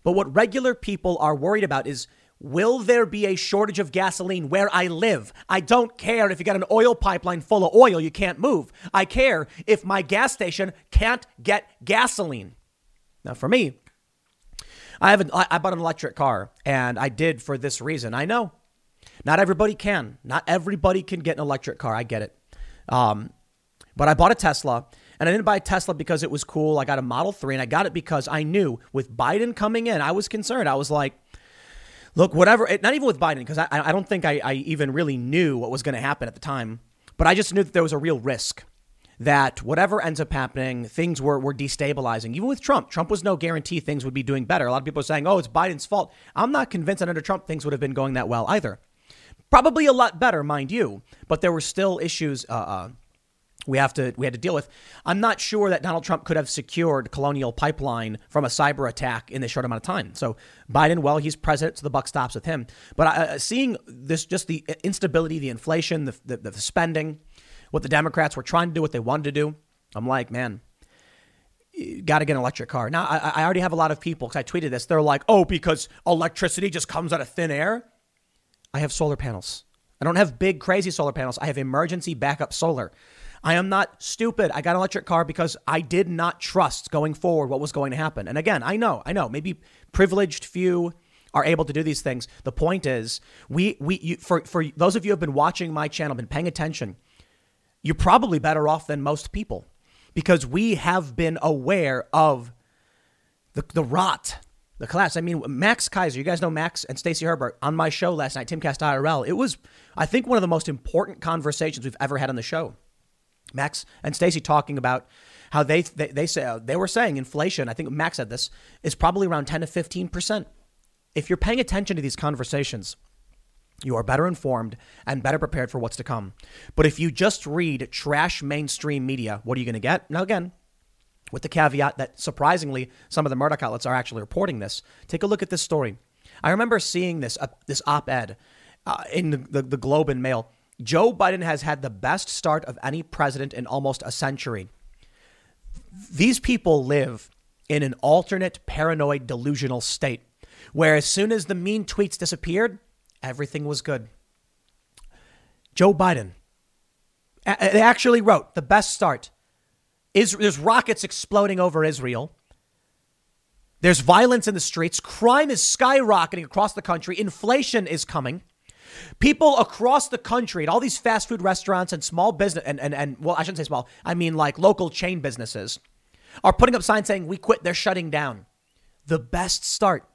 But what regular people are worried about is Will there be a shortage of gasoline where I live? I don't care if you got an oil pipeline full of oil, you can't move. I care if my gas station can't get gasoline. Now, for me, I have an, I bought an electric car, and I did for this reason. I know not everybody can. Not everybody can get an electric car. I get it. Um, but I bought a Tesla, and I didn't buy a Tesla because it was cool. I got a Model 3, and I got it because I knew with Biden coming in, I was concerned. I was like, look, whatever, not even with Biden, because I, I don't think I, I even really knew what was going to happen at the time, but I just knew that there was a real risk that whatever ends up happening, things were, were destabilizing. Even with Trump, Trump was no guarantee things would be doing better. A lot of people are saying, oh, it's Biden's fault. I'm not convinced that under Trump things would have been going that well either. Probably a lot better, mind you, but there were still issues uh, uh, we have to we had to deal with. I'm not sure that Donald Trump could have secured Colonial Pipeline from a cyber attack in this short amount of time. So Biden, well, he's president, so the buck stops with him. But uh, seeing this, just the instability, the inflation, the, the, the spending, what the Democrats were trying to do, what they wanted to do, I'm like, man, got to get an electric car. Now, I, I already have a lot of people because I tweeted this. They're like, oh, because electricity just comes out of thin air. I have solar panels. I don't have big, crazy solar panels. I have emergency backup solar. I am not stupid. I got an electric car because I did not trust going forward what was going to happen. And again, I know, I know, maybe privileged few are able to do these things. The point is, we we you, for for those of you who have been watching my channel, been paying attention, you're probably better off than most people because we have been aware of the the rot, the collapse. I mean, Max Keiser, you guys know Max and Stacy Herbert on my show last night, Timcast IRL. It was, I think, one of the most important conversations we've ever had on the show. Max and Stacy talking about how they they, they say uh, they were saying inflation. I think Max said this is probably around ten to fifteen percent. If you're paying attention to these conversations, you are better informed and better prepared for what's to come. But if you just read trash mainstream media, what are you going to get? Now again, with the caveat that surprisingly some of the Murdoch outlets are actually reporting this. Take a look at this story. I remember seeing this uh, this op-ed uh, in the, the, the Globe and Mail. Joe Biden has had the best start of any president in almost a century. These people live in an alternate, paranoid, delusional state where as soon as the mean tweets disappeared, everything was good. Joe Biden, they actually wrote the best start. Is, there's rockets exploding over Israel. There's violence in the streets. Crime is skyrocketing across the country. Inflation is coming. People across the country at all these fast food restaurants and small business and, and, and well, I shouldn't say small, I mean like local chain businesses are putting up signs saying we quit, they're shutting down. The best start.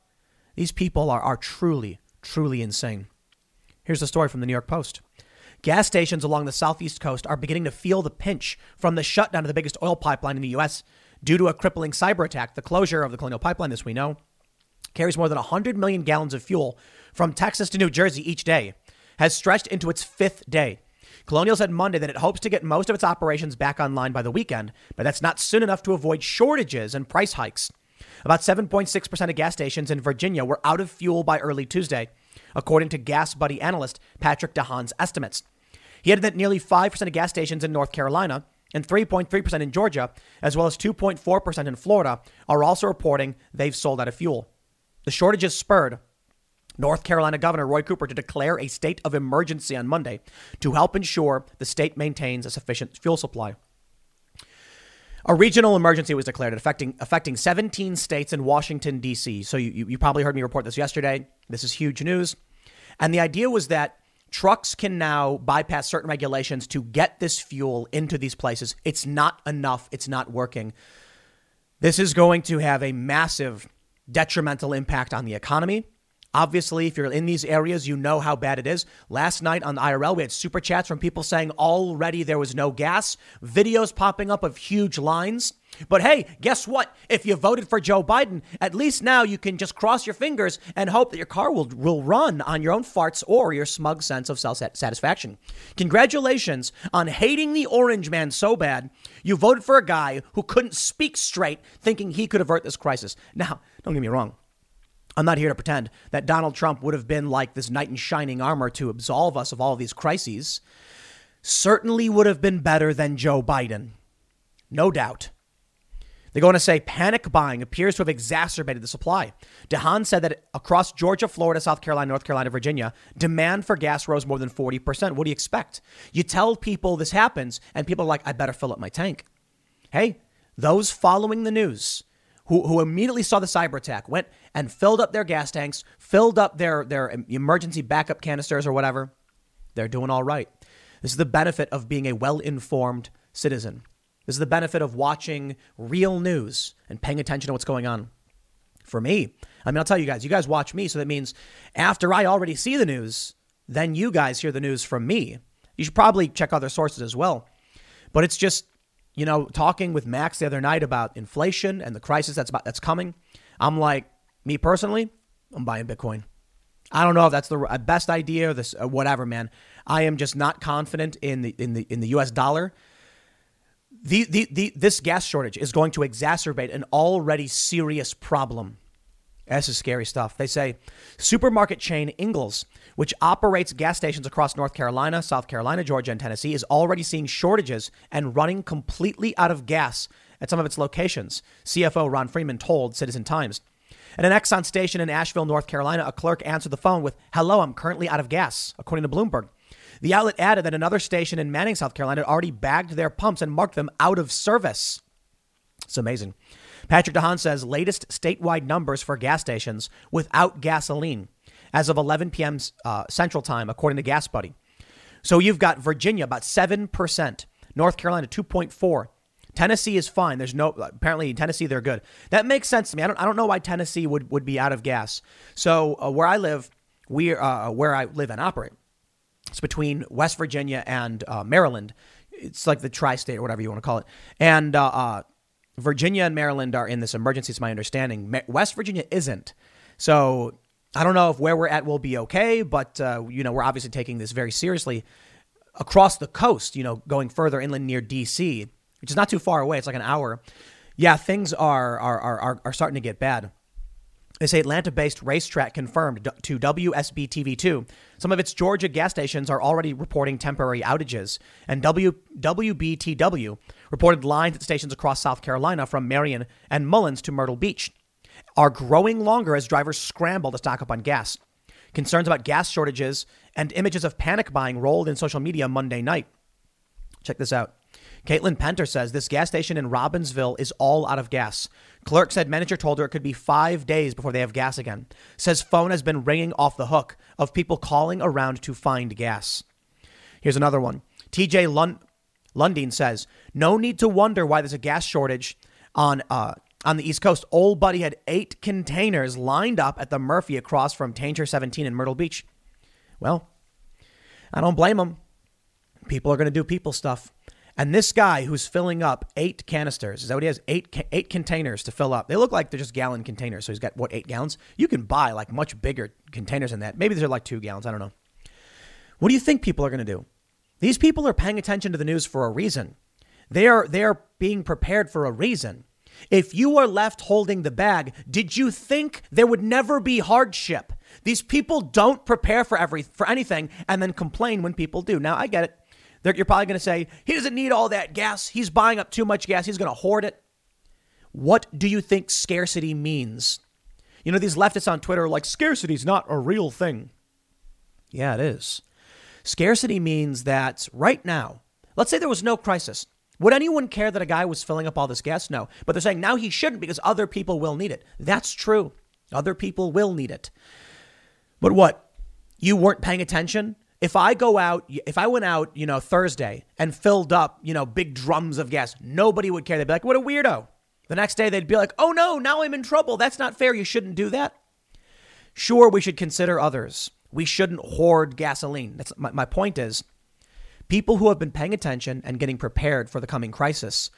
These people are, are truly, truly insane. Here's the story from the New York Post. Gas stations along the southeast coast are beginning to feel the pinch from the shutdown of the biggest oil pipeline in the U.S. due to a crippling cyber attack. The closure of the Colonial Pipeline, this we know, carries more than 100 million gallons of fuel from Texas to New Jersey each day, has stretched into its fifth day. Colonial said Monday that it hopes to get most of its operations back online by the weekend, but that's not soon enough to avoid shortages and price hikes. About 7.6% of gas stations in Virginia were out of fuel by early Tuesday, according to Gas Buddy analyst Patrick DeHaan's estimates. He added that nearly 5% of gas stations in North Carolina and 3.3% in Georgia, as well as 2.4% in Florida, are also reporting they've sold out of fuel. The shortages spurred North Carolina Governor Roy Cooper to declare a state of emergency on Monday to help ensure the state maintains a sufficient fuel supply. A regional emergency was declared affecting affecting 17 states and Washington D.C. So you, you probably heard me report this yesterday. This is huge news, and the idea was that trucks can now bypass certain regulations to get this fuel into these places. It's not enough. It's not working. This is going to have a massive detrimental impact on the economy. Obviously, if you're in these areas, you know how bad it is. Last night on the IRL, we had super chats from people saying already there was no gas, videos popping up of huge lines. But hey, guess what? If you voted for Joe Biden, at least now you can just cross your fingers and hope that your car will, will run on your own farts or your smug sense of self satisfaction. Congratulations on hating the orange man so bad, you voted for a guy who couldn't speak straight, thinking he could avert this crisis. Now, don't get me wrong. I'm not here to pretend that Donald Trump would have been like this knight in shining armor to absolve us of all of these crises. Certainly would have been better than Joe Biden. No doubt. They're going to say panic buying appears to have exacerbated the supply. DeHaan said that across Georgia, Florida, South Carolina, North Carolina, Virginia, demand for gas rose more than 40%. What do you expect? You tell people this happens, and people are like, I better fill up my tank. Hey, those following the news who, who immediately saw the cyber attack went and filled up their gas tanks, filled up their, their emergency backup canisters or whatever. They're doing all right. This is the benefit of being a well informed citizen. This is the benefit of watching real news and paying attention to what's going on. For me, I mean, I'll tell you guys, you guys watch me. So that means after I already see the news, then you guys hear the news from me. You should probably check other sources as well. But it's just you know, talking with Max the other night about inflation and the crisis that's about, that's coming, I'm like, me personally, I'm buying Bitcoin. I don't know if that's the uh, best idea or this or whatever, man. I am just not confident in the in the in the U.S. dollar. The, the, the, this gas shortage is going to exacerbate an already serious problem. This is scary stuff. They say supermarket chain Ingles which operates gas stations across North Carolina, South Carolina, Georgia, and Tennessee, is already seeing shortages and running completely out of gas at some of its locations, CFO Ron Freeman told Citizen Times. At an Exxon station in Asheville, North Carolina, a clerk answered the phone with, Hello, I'm currently out of gas, according to Bloomberg. The outlet added that another station in Manning, South Carolina, had already bagged their pumps and marked them out of service. It's amazing. Patrick DeHaan says latest statewide numbers for gas stations without gasoline as of 11 p.m. Uh, Central Time, according to Gas Buddy. So you've got Virginia about 7%, North Carolina 2.4. Tennessee is fine. There's no apparently in Tennessee they're good. That makes sense to me. I don't I don't know why Tennessee would would be out of gas. So uh, where I live, we uh, where I live and operate, it's between West Virginia and uh, Maryland. It's like the tri-state or whatever you want to call it. And uh, uh, Virginia and Maryland are in this emergency. It's my understanding. West Virginia isn't. So I don't know if where we're at will be okay, but uh, you know we're obviously taking this very seriously across the coast. You know, going further inland near D.C., which is not too far away. It's like an hour. Yeah, things are are are are starting to get bad. They say Atlanta based RaceTrac confirmed to WSB TV2. Some of its Georgia gas stations are already reporting temporary outages. And w, WBTW reported lines at stations across South Carolina from Marion and Mullins to Myrtle Beach are growing longer as drivers scramble to stock up on gas. Concerns about gas shortages and images of panic buying rolled in social media Monday night. Check this out. Caitlin Penter says this gas station in Robbinsville is all out of gas. Clerk said manager told her it could be five days before they have gas again. Says phone has been ringing off the hook of people calling around to find gas. Here's another one. TJ Lund- Lundeen says, no need to wonder why there's a gas shortage on uh, on the East Coast. Old Buddy had eight containers lined up at the Murphy across from Tanger 17 in Myrtle Beach. Well, I don't blame him. People are going to do people stuff. And this guy who's filling up eight canisters, is that what he has? Eight eight containers to fill up. They look like they're just gallon containers. So he's got what eight gallons? You can buy like much bigger containers than that. Maybe these are like two gallons. I don't know. What do you think people are going to do? These people are paying attention to the news for a reason. They are they are being prepared for a reason. If you are left holding the bag, did you think there would never be hardship? These people don't prepare for every for anything and then complain when people do. Now I get it. They're, you're probably going to say, he doesn't need all that gas. He's buying up too much gas. He's going to hoard it. What do you think scarcity means? You know, these leftists on Twitter are like, scarcity is not a real thing. Yeah, it is. Scarcity means that right now, let's say there was no crisis. Would anyone care that a guy was filling up all this gas? No. But they're saying now he shouldn't because other people will need it. That's true. Other people will need it. But what? You weren't paying attention? If I go out, if I went out, you know, Thursday and filled up, you know, big drums of gas, nobody would care. They'd be like, what a weirdo. The next day they'd be like, oh no, now I'm in trouble. That's not fair. You shouldn't do that. Sure, we should consider others. We shouldn't hoard gasoline. That's my, my point is people who have been paying attention and getting prepared for the coming crisis.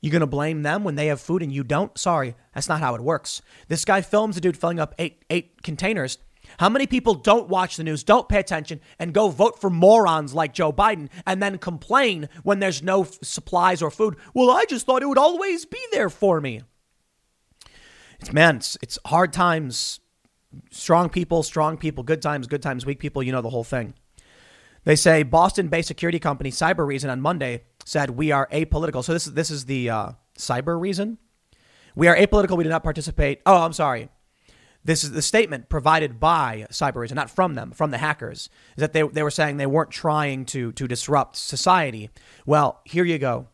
You're going to blame them when they have food and you don't? Sorry, that's not how it works. This guy films a dude filling up eight, eight containers how many people don't watch the news, don't pay attention, and go vote for morons like Joe Biden and then complain when there's no f- supplies or food? Well, I just thought it would always be there for me. It's man, it's, it's hard times. Strong people, strong people, good times, good times, weak people, you know the whole thing. They say Boston based security company Cybereason on Monday said we are apolitical. So this is this is the uh, Cybereason. We are apolitical. We do not participate. Oh, I'm sorry. This is the statement provided by Cybereason, not from them, from the hackers, is that they, they were saying they weren't trying to, to disrupt society. Well, here you go.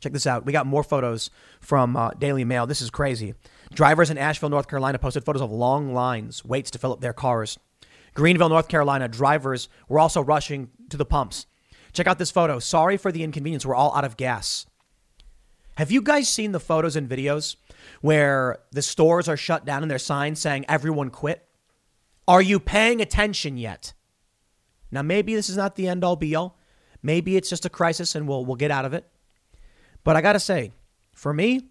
Check this out. We got more photos from uh, Daily Mail. This is crazy. Drivers in Asheville, North Carolina posted photos of long lines, waits to fill up their cars. Greenville, North Carolina, drivers were also rushing to the pumps. Check out this photo. Sorry for the inconvenience. We're all out of gas. Have you guys seen the photos and videos where the stores are shut down and their signs saying everyone quit? Are you paying attention yet? Now, maybe this is not the end all be all. Maybe it's just a crisis and we'll, we'll get out of it. But I got to say, for me,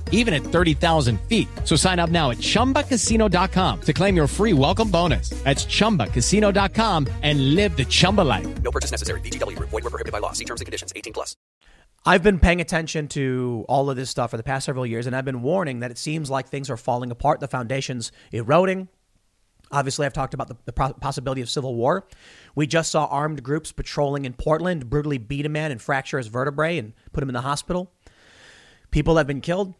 even at 30,000 feet. So sign up now at chumbacasino.com to claim your free welcome bonus. That's chumbacasino.com and live the Chumba life. No purchase necessary. VGW. Void were prohibited by law. See terms and conditions. 18 plus. I've been paying attention to all of this stuff for the past several years, and I've been warning that it seems like things are falling apart. The foundation's eroding. Obviously, I've talked about the, the possibility of civil war. We just saw armed groups patrolling in Portland, brutally beat a man and fracture his vertebrae and put him in the hospital. People have been killed.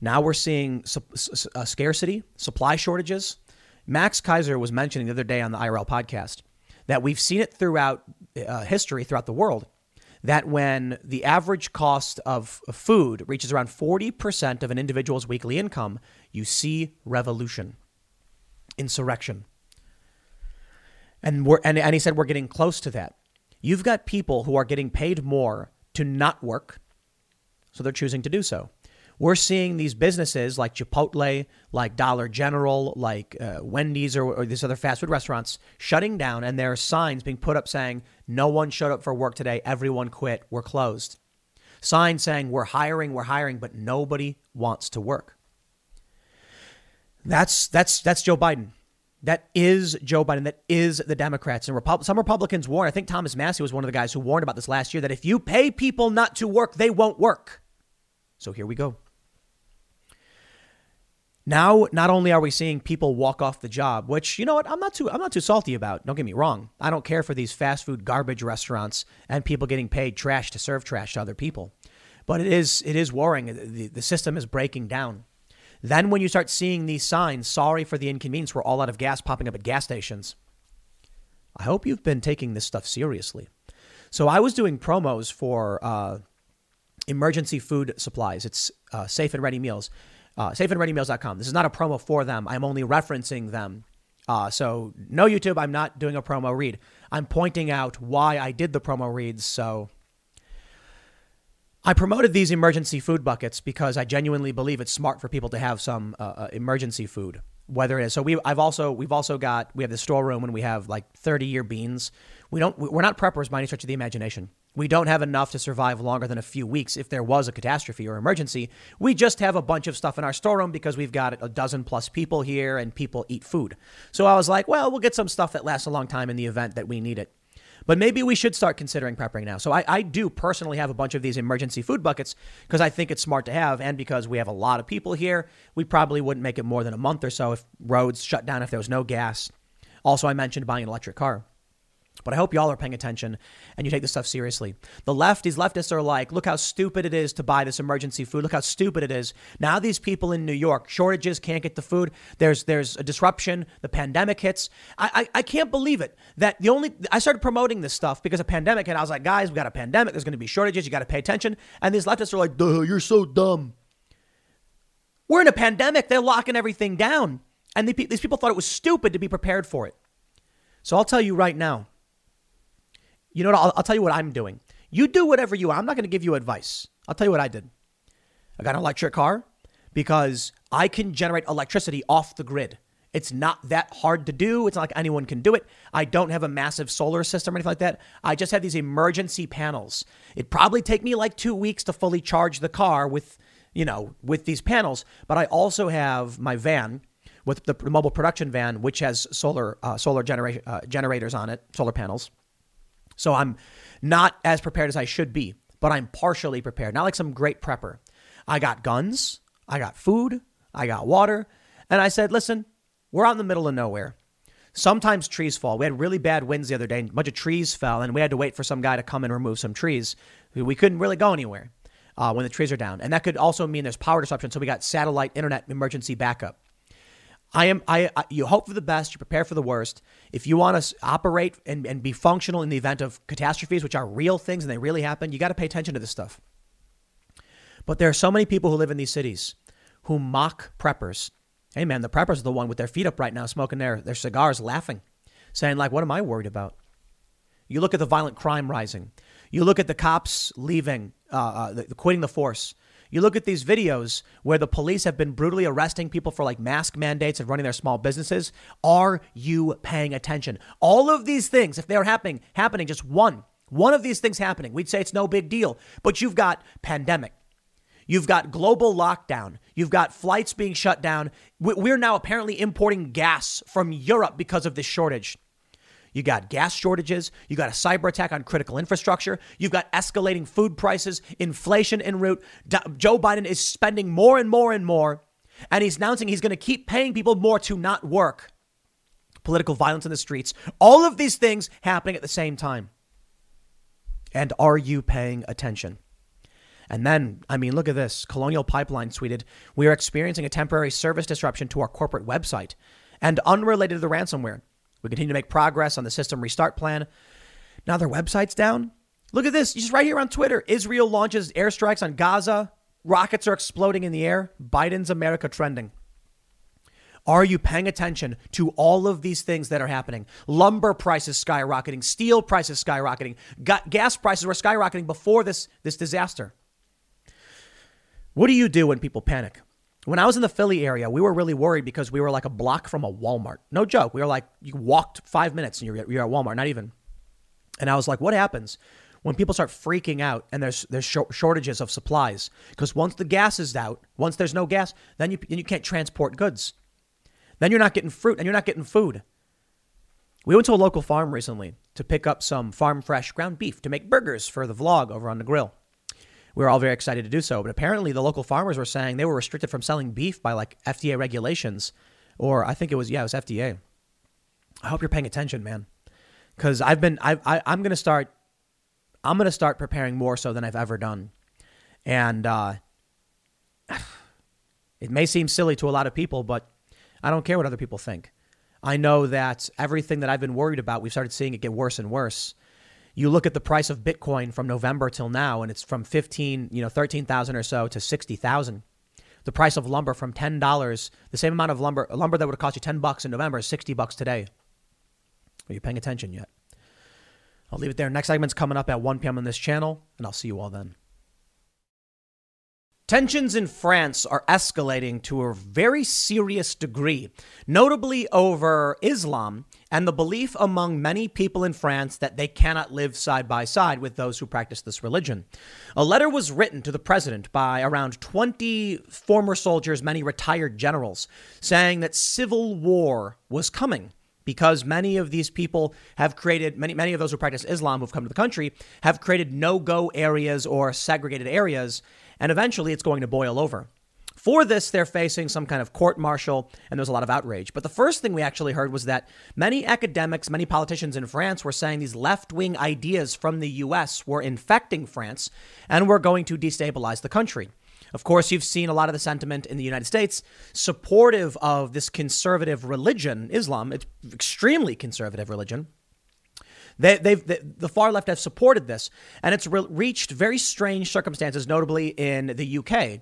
Now we're seeing su- su- uh, scarcity, supply shortages. Max Keiser was mentioning the other day on the IRL podcast that we've seen it throughout uh, history, throughout the world, that when the average cost of, food reaches around 40% of an individual's weekly income, you see revolution insurrection. And we're and, and he said we're getting close to that. You've got people who are getting paid more to not work, so they're choosing to do so. We're seeing these businesses like Chipotle, like Dollar General, like uh, Wendy's, or, or these other fast food restaurants shutting down, and there are signs being put up saying, No one showed up for work today. Everyone quit. We're closed. Signs saying, We're hiring, we're hiring, but nobody wants to work. That's, that's, that's Joe Biden. That is Joe Biden. That is the Democrats. And some Republicans warned, I think Thomas Massie was one of the guys who warned about this last year, that if you pay people not to work, they won't work. So here we go. Now, not only are we seeing people walk off the job, which you know what I'm not too I'm not too salty about. Don't get me wrong. I don't care for these fast food garbage restaurants and people getting paid trash to serve trash to other people. But it is it is worrying. The, the system is breaking down. Then when you start seeing these signs, sorry for the inconvenience, we're all out of gas popping up at gas stations. I hope you've been taking this stuff seriously. So I was doing promos for uh, emergency food supplies. It's uh, safe and ready meals uh, safeandreadymeals.com. This is not a promo for them. I'm only referencing them. Uh, so no YouTube. I'm not doing a promo read. I'm pointing out why I did the promo reads. So I promoted these emergency food buckets because I genuinely believe it's smart for people to have some uh, uh emergency food. Whether it is so, we I've also we've also got we have the storeroom and we have like 30 year beans. We don't we're not preppers by any stretch of the imagination. We don't have enough to survive longer than a few weeks if there was a catastrophe or emergency. We just have a bunch of stuff in our storeroom because we've got a dozen plus people here and people eat food. So I was like, well, we'll get some stuff that lasts a long time in the event that we need it. But maybe we should start considering prepping now. So I, I do personally have a bunch of these emergency food buckets because I think it's smart to have and because we have a lot of people here. We probably wouldn't make it more than a month or so if roads shut down, if there was no gas. Also, I mentioned buying an electric car. But I hope y'all are paying attention and you take this stuff seriously. The left, these leftists are like, look how stupid it is to buy this emergency food. Look how stupid it is. Now these people in New York, shortages, can't get the food. There's there's a disruption. The pandemic hits. I, I, I can't believe it. That the only I started promoting this stuff because a pandemic and I was like, guys, we got a pandemic. There's going to be shortages. You got to pay attention. And these leftists are like, duh, you're so dumb. We're in a pandemic. They're locking everything down. And these people thought it was stupid to be prepared for it. So I'll tell you right now you know what? I'll, I'll tell you what I'm doing. You do whatever you want. I'm not going to give you advice. I'll tell you what I did. I got an electric car because I can generate electricity off the grid. It's not that hard to do. It's not like anyone can do it. I don't have a massive solar system or anything like that. I just have these emergency panels. It probably take me like two weeks to fully charge the car with, you know, with these panels. But I also have my van with the mobile production van, which has solar uh, solar generation uh, generators on it, solar panels. So I'm not as prepared as I should be, but I'm partially prepared. Not like some great prepper. I got guns, I got food, I got water. And I said, listen, we're out in the middle of nowhere. Sometimes trees fall. We had really bad winds the other day. A bunch of trees fell, and we had to wait for some guy to come and remove some trees. We couldn't really go anywhere uh, when the trees are down. And that could also mean there's power disruption. So we got satellite internet emergency backup. I am. I, I, You hope for the best. You prepare for the worst. If you want to operate and, and be functional in the event of catastrophes, which are real things and they really happen, you got to pay attention to this stuff. But there are so many people who live in these cities who mock preppers. Hey man, the preppers are the one with their feet up right now, smoking their their cigars, laughing, saying like, "What am I worried about?" You look at the violent crime rising. You look at the cops leaving, uh, uh, the, quitting the force. You look at these videos where the police have been brutally arresting people for like mask mandates and running their small businesses. Are you paying attention? All of these things, if they're happening, happening, just one, one of these things happening, we'd say it's no big deal. But you've got pandemic. You've got global lockdown. You've got flights being shut down. We're now apparently importing gas from Europe because of this shortage. You got gas shortages. You got a cyber attack on critical infrastructure. You've got escalating food prices, inflation en route. Joe Biden is spending more and more and more, and he's announcing he's going to keep paying people more to not work. Political violence in the streets. All of these things happening at the same time. And are you paying attention? And then, I mean, look at this. Colonial Pipeline tweeted, We are experiencing a temporary service disruption to our corporate website. And unrelated to the ransomware, we continue to make progress on the system restart plan. Now their website's down. Look at this. Just right here on Twitter. Israel launches airstrikes on Gaza. Rockets are exploding in the air. Biden's America trending. Are you paying attention to all of these things that are happening? Lumber prices skyrocketing, steel prices skyrocketing, gas prices were skyrocketing before this, this disaster. What do you do when people panic? When I was in the Philly area, we were really worried because we were like a block from a Walmart. No joke. We were like, you walked five minutes and you're, you're at Walmart, not even. And I was like, what happens when people start freaking out and there's there's shortages of supplies? Because once the gas is out, once there's no gas, then you, then you can't transport goods. Then you're not getting fruit and you're not getting food. We went to a local farm recently to pick up some farm fresh ground beef to make burgers for the vlog over on the grill. We were all very excited to do so, but apparently the local farmers were saying they were restricted from selling beef by like FDA regulations, or I think it was yeah, it was FDA. I hope you're paying attention, man, because I've been I, I I'm gonna start I'm gonna start preparing more so than I've ever done, and uh, it may seem silly to a lot of people, but I don't care what other people think. I know that everything that I've been worried about, we've started seeing it get worse and worse. You look at the price of Bitcoin from November till now, and it's from 15, you know, 13,000 or so to 60,000. The price of lumber from $10, the same amount of lumber, lumber that would have cost you 10 bucks in November is 60 bucks today. Are you paying attention yet? I'll leave it there. Next segment's coming up at 1 p.m. on this channel, and I'll see you all then. Tensions in France are escalating to a very serious degree, notably over Islam and the belief among many people in France that they cannot live side by side with those who practice this religion. A letter was written to the president by around 20 former soldiers, many retired generals, saying that civil war was coming because many of these people have created many many of those who practice Islam who've come to the country have created no-go areas or segregated areas and eventually it's going to boil over. For this, they're facing some kind of court martial, and there's a lot of outrage. But the first thing we actually heard was that many academics, many politicians in France were saying these left wing ideas from the US were infecting France and were going to destabilize the country. Of course, you've seen a lot of the sentiment in the United States supportive of this conservative religion, Islam. It's extremely conservative religion. They, they've, they, the far left have supported this, and it's re- reached very strange circumstances, notably in the UK,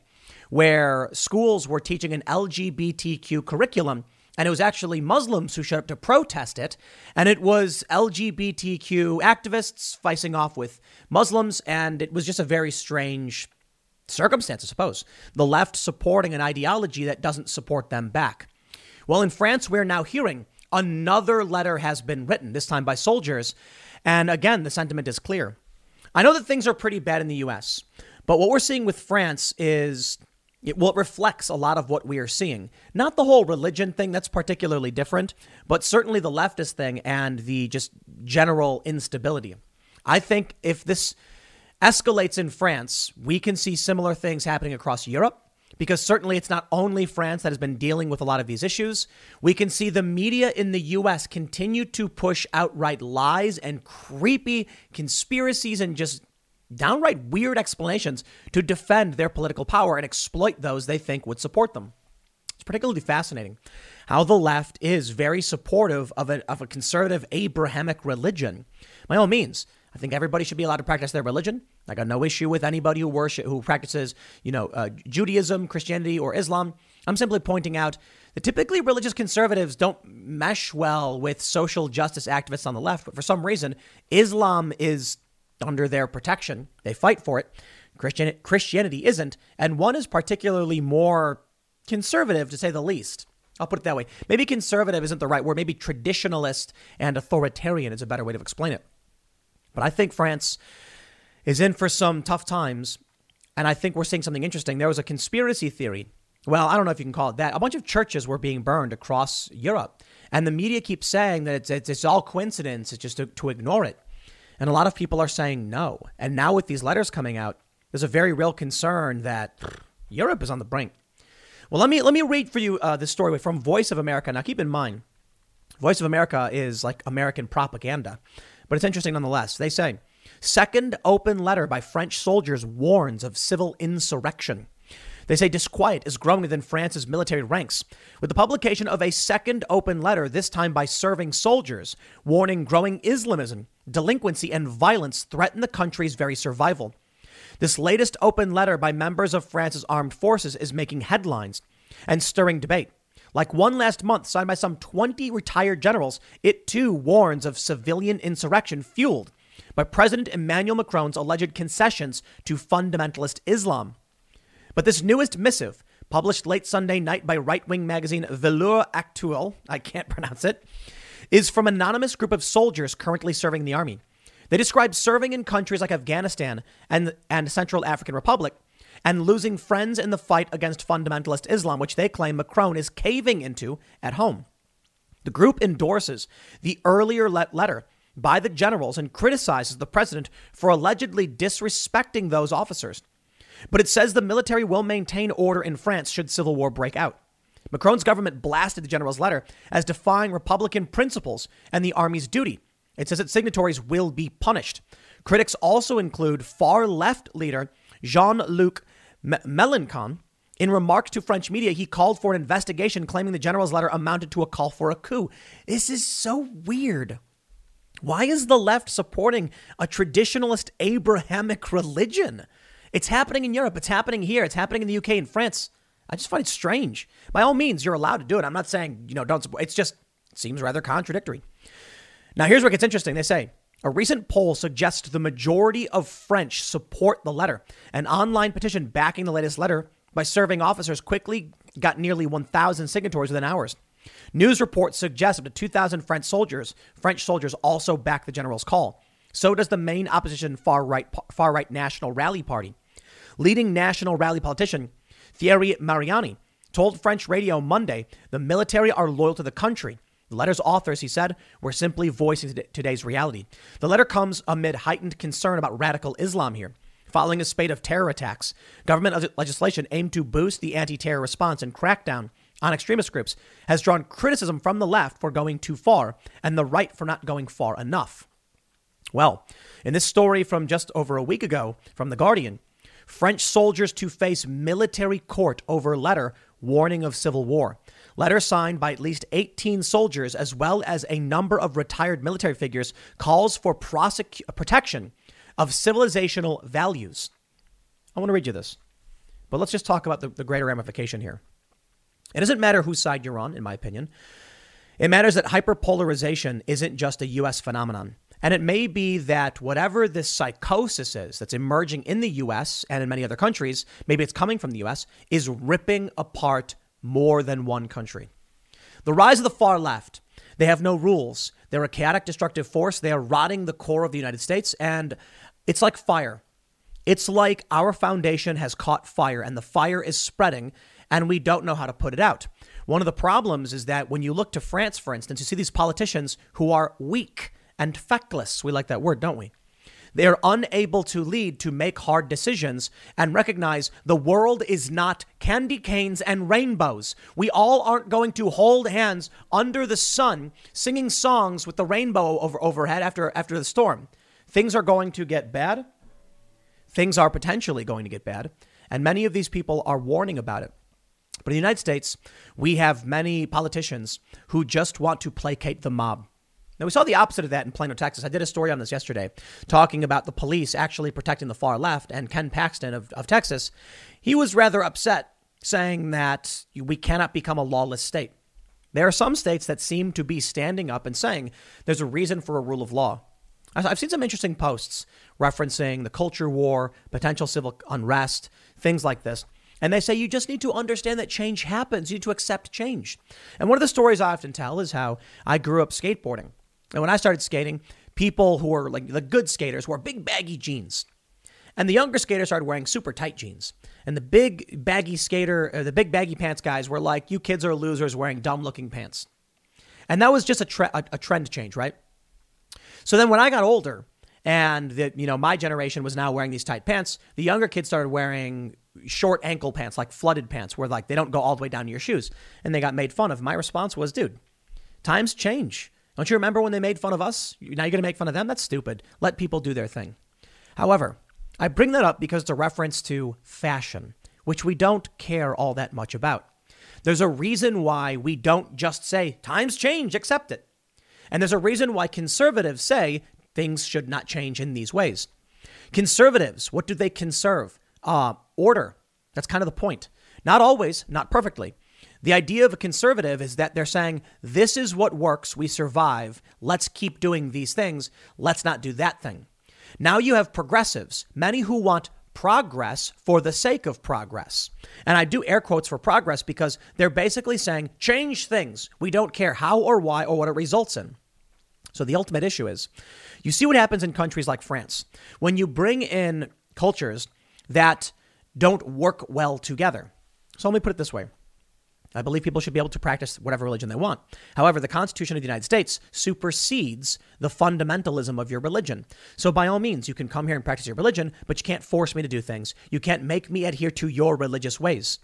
where schools were teaching an LGBTQ curriculum. And it was actually Muslims who showed up to protest it. And it was LGBTQ activists facing off with Muslims. And it was just a very strange circumstance, I suppose. The left supporting an ideology that doesn't support them back. Well, in France, we're now hearing Another letter has been written, this time by soldiers. And again, the sentiment is clear. I know that things are pretty bad in the US, but what we're seeing with France is it, well, it reflects a lot of what we are seeing. Not the whole religion thing, that's particularly different, but certainly the leftist thing and the just general instability. I think if this escalates in France, we can see similar things happening across Europe because certainly it's not only France that has been dealing with a lot of these issues. We can see the media in the US continue to push outright lies and creepy conspiracies and just downright weird explanations to defend their political power and exploit those they think would support them. It's particularly fascinating how the left is very supportive of a, of a conservative Abrahamic religion. By all means, I think everybody should be allowed to practice their religion. I got no issue with anybody who worship who practices, you know, uh, Judaism, Christianity, or Islam. I'm simply pointing out that typically religious conservatives don't mesh well with social justice activists on the left, but for some reason, Islam is under their protection. They fight for it. Christian, Christianity isn't, and one is particularly more conservative, to say the least. I'll put it that way. Maybe conservative isn't the right word. Maybe traditionalist and authoritarian is a better way to explain it. But I think France is in for some tough times. And I think we're seeing something interesting. There was a conspiracy theory. Well, I don't know if you can call it that. A bunch of churches were being burned across Europe. And the media keeps saying that it's, it's, it's all coincidence, it's just to, to ignore it. And a lot of people are saying no. And now with these letters coming out, there's a very real concern that Europe is on the brink. Well, let me let me read for you uh, this story from Voice of America. Now, keep in mind, Voice of America is like American propaganda but it's interesting nonetheless. They say, second open letter by French soldiers warns of civil insurrection. They say disquiet is growing within France's military ranks, with the publication of a second open letter, this time by serving soldiers, warning growing Islamism, delinquency, and violence threaten the country's very survival. This latest open letter by members of France's armed forces is making headlines and stirring debate. Like one last month, signed by some 20 retired generals, it too warns of civilian insurrection fueled by President Emmanuel Macron's alleged concessions to fundamentalist Islam. But this newest missive, published late Sunday night by right wing magazine Valeurs Actuelles, I can't pronounce it, is from an anonymous group of soldiers currently serving the army. They describe serving in countries like Afghanistan and, and Central African Republic and losing friends in the fight against fundamentalist Islam, which they claim Macron is caving into at home. The group endorses the earlier letter by the generals and criticizes the president for allegedly disrespecting those officers. But it says the military will maintain order in France should civil war break out. Macron's government blasted the general's letter as defying Republican principles and the army's duty. It says its signatories will be punished. Critics also include far left leader Jean Luc Mélenchon. In remarks to French media, he called for an investigation, claiming the general's letter amounted to a call for a coup. This is so weird. Why is the left supporting a traditionalist Abrahamic religion? It's happening in Europe. It's happening here. It's happening in the UK and France. I just find it strange. By all means, you're allowed to do it. I'm not saying, you know, don't support. It's just it seems rather contradictory. Now, here's where it gets interesting. They say a recent poll suggests the majority of French support the letter. An online petition backing the latest letter by serving officers quickly got nearly 1,000 signatories within hours. News reports suggest up to 2,000 French soldiers, French soldiers also back the general's call. So does the main opposition far right, far right National Rally Party. Leading National Rally politician Thierry Mariani told French radio Monday the military are loyal to the country. The letter's authors, he said, were simply voicing today's reality. The letter comes amid heightened concern about radical Islam here. Following a spate of terror attacks, government legislation aimed to boost the anti terror response and crackdown on extremist groups has drawn criticism from the left for going too far and the right for not going far enough. Well, in this story from just over a week ago from The Guardian, French soldiers to face military court over letter warning of civil war. Letter signed by at least 18 soldiers, as well as a number of retired military figures, calls for prosec- protection of civilizational values. I want to read you this, but let's just talk about the, the greater ramification here. It doesn't matter whose side you're on, in my opinion. It matters that hyperpolarization isn't just a US phenomenon. And it may be that whatever this psychosis is that's emerging in the US and in many other countries, maybe it's coming from the US, is ripping apart more than one country. The rise of the far left, they have no rules. They're a chaotic, destructive force. They are rotting the core of the United States. And it's like fire. It's like our foundation has caught fire and the fire is spreading and we don't know how to put it out. One of the problems is that when you look to France, for instance, you see these politicians who are weak and feckless. We like that word, don't we? They are unable to lead to make hard decisions and recognize the world is not candy canes and rainbows. We all aren't going to hold hands under the sun singing songs with the rainbow over overhead after after the storm. Things are going to get bad. Things are potentially going to get bad, and many of these people are warning about it. But in the United States, we have many politicians who just want to placate the mob. Now, we saw the opposite of that in Plano, Texas. I did a story on this yesterday, talking about the police actually protecting the far left. And Ken Paxton of, of Texas, he was rather upset, saying that we cannot become a lawless state. There are some states that seem to be standing up and saying there's a reason for a rule of law. I've seen some interesting posts referencing the culture war, potential civil unrest, things like this. And they say you just need to understand that change happens. You need to accept change. And one of the stories I often tell is how I grew up skateboarding. And when I started skating, people who were like the good skaters wore big baggy jeans. And the younger skaters started wearing super tight jeans. And the big baggy skater, uh, the big baggy pants guys were like, you kids are losers wearing dumb looking pants. And that was just a, tre- a, a trend change, right? So then when I got older and the, you know, my generation was now wearing these tight pants, the younger kids started wearing short ankle pants, like flooded pants, where like they don't go all the way down to your shoes. And they got made fun of. My response was, dude, times change. Don't you remember when they made fun of us? Now you're going to make fun of them? That's stupid. Let people do their thing. However, I bring that up because it's a reference to fashion, which we don't care all that much about. There's a reason why we don't just say, times change, accept it. And there's a reason why conservatives say things should not change in these ways. Conservatives, what do they conserve? Uh, order. That's kind of the point. Not always, not perfectly. The idea of a conservative is that they're saying, this is what works, we survive, let's keep doing these things, let's not do that thing. Now you have progressives, many who want progress for the sake of progress. And I do air quotes for progress because they're basically saying change things. We don't care how or why or what it results in. So the ultimate issue is you see what happens in countries like France when you bring in cultures that don't work well together. So let me put it this way. I believe people should be able to practice whatever religion they want. However, the Constitution of the United States supersedes the fundamentalism of your religion. So, by all means, you can come here and practice your religion, but you can't force me to do things. You can't make me adhere to your religious ways.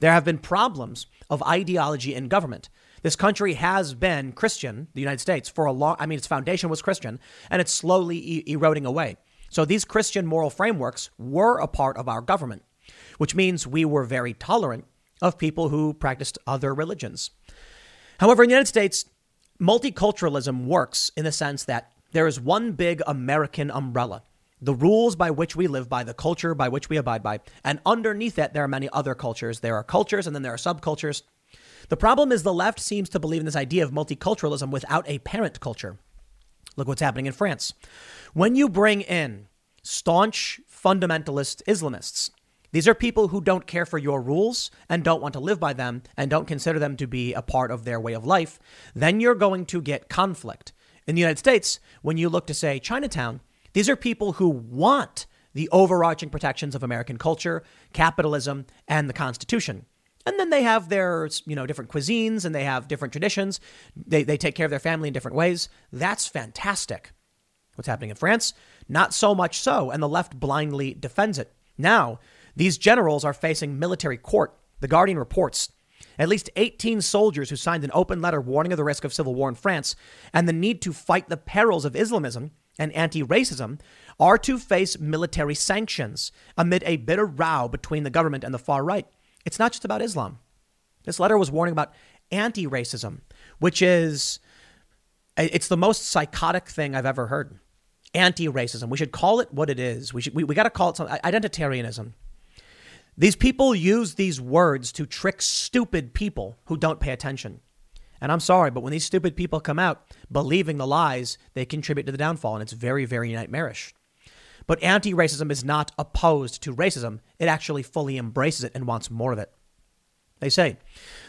There have been problems of ideology in government. This country has been Christian, the United States, for a long I mean its foundation was Christian and it's slowly e- eroding away. So these Christian moral frameworks were a part of our government, which means we were very tolerant of people who practiced other religions. However, in the United States, multiculturalism works in the sense that there is one big American umbrella, the rules by which we live by, the culture by which we abide by. And underneath that, there are many other cultures. There are cultures and then there are subcultures. The problem is the left seems to believe in this idea of multiculturalism without a parent culture. Look what's happening in France. When you bring in staunch fundamentalist Islamists, these are people who don't care for your rules and don't want to live by them and don't consider them to be a part of their way of life. Then you're going to get conflict. In the United States, when you look to say Chinatown, these are people who want the overarching protections of American culture, capitalism, and the Constitution. And then they have their, you know, different cuisines and they have different traditions. They, they take care of their family in different ways. That's fantastic. What's happening in France? Not so much so. And the left blindly defends it. Now, these generals are facing military court. The Guardian reports at least 18 soldiers who signed an open letter warning of the risk of civil war in France and the need to fight the perils of Islamism and anti racism are to face military sanctions amid a bitter row between the government and the far right. It's not just about Islam. This letter was warning about anti racism, which is it's the most psychotic thing I've ever heard. Anti racism. We should call it what it is. We, we, we got to call it something. Identitarianism. These people use these words to trick stupid people who don't pay attention. And I'm sorry, but when these stupid people come out believing the lies, they contribute to the downfall, and it's very, very nightmarish. But anti racism is not opposed to racism, it actually fully embraces it and wants more of it. They say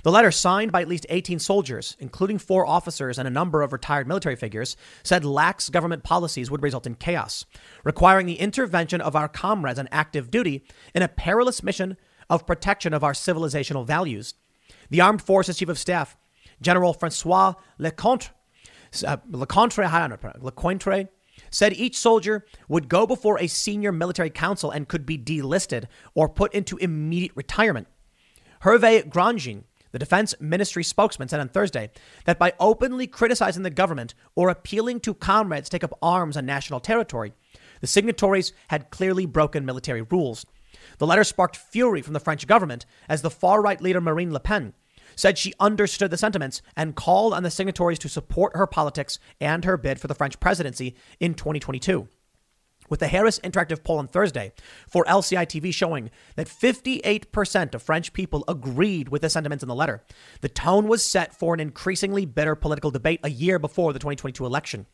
the letter, signed by at least 18 soldiers, including four officers and a number of retired military figures, said lax government policies would result in chaos, requiring the intervention of our comrades on active duty in a perilous mission of protection of our civilizational values. The Armed Forces Chief of Staff, General Francois Lecointre, uh, Lecointre said each soldier would go before a senior military council and could be delisted or put into immediate retirement. Hervé Grandjean, the defense ministry spokesman, said on Thursday that by openly criticizing the government or appealing to comrades to take up arms on national territory, the signatories had clearly broken military rules. The letter sparked fury from the French government as the far right leader Marine Le Pen said she understood the sentiments and called on the signatories to support her politics and her bid for the French presidency in 2022 with the Harris Interactive poll on Thursday for LCI TV showing that 58% of French people agreed with the sentiments in the letter. The tone was set for an increasingly bitter political debate a year before the 2022 election.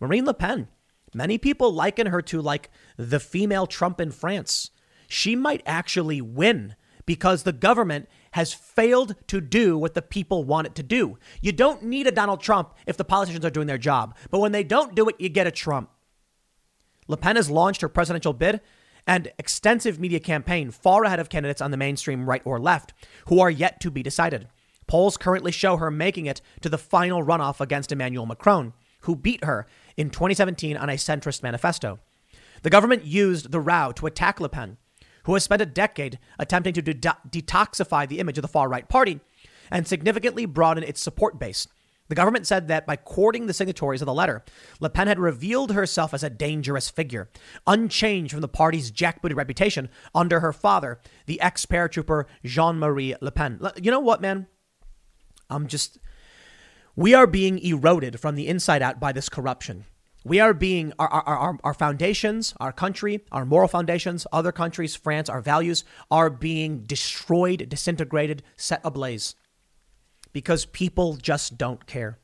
Marine Le Pen, many people liken her to like the female Trump in France. She might actually win because the government has failed to do what the people want it to do. You don't need a Donald Trump if the politicians are doing their job, but when they don't do it, you get a Trump. Le Pen has launched her presidential bid and extensive media campaign far ahead of candidates on the mainstream right or left who are yet to be decided. Polls currently show her making it to the final runoff against Emmanuel Macron, who beat her in 2017 on a centrist manifesto. The government used the row to attack Le Pen, who has spent a decade attempting to de- detoxify the image of the far right party and significantly broaden its support base. The government said that by courting the signatories of the letter, Le Pen had revealed herself as a dangerous figure, unchanged from the party's jackbooted reputation under her father, the ex paratrooper Jean Marie Le Pen. You know what, man? I'm just. We are being eroded from the inside out by this corruption. We are being, our, our, our, our foundations, our country, our moral foundations, other countries, France, our values are being destroyed, disintegrated, set ablaze because people just don't care.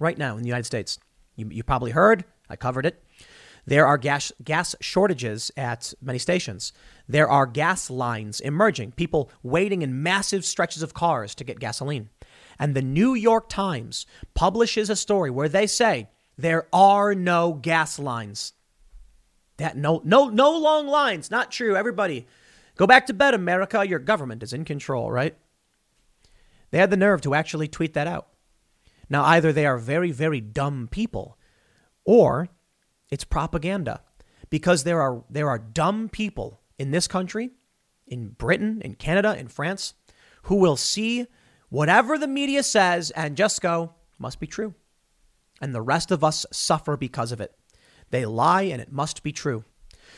Right now in the United States, you, you probably heard, I covered it. There are gas, gas shortages at many stations. There are gas lines emerging, people waiting in massive stretches of cars to get gasoline. And the New York Times publishes a story where they say there are no gas lines. That no no no long lines, not true. Everybody go back to bed, America. Your government is in control, right? They had the nerve to actually tweet that out. Now either they are very very dumb people or it's propaganda because there are there are dumb people in this country, in Britain, in Canada, in France who will see whatever the media says and just go must be true. And the rest of us suffer because of it. They lie and it must be true.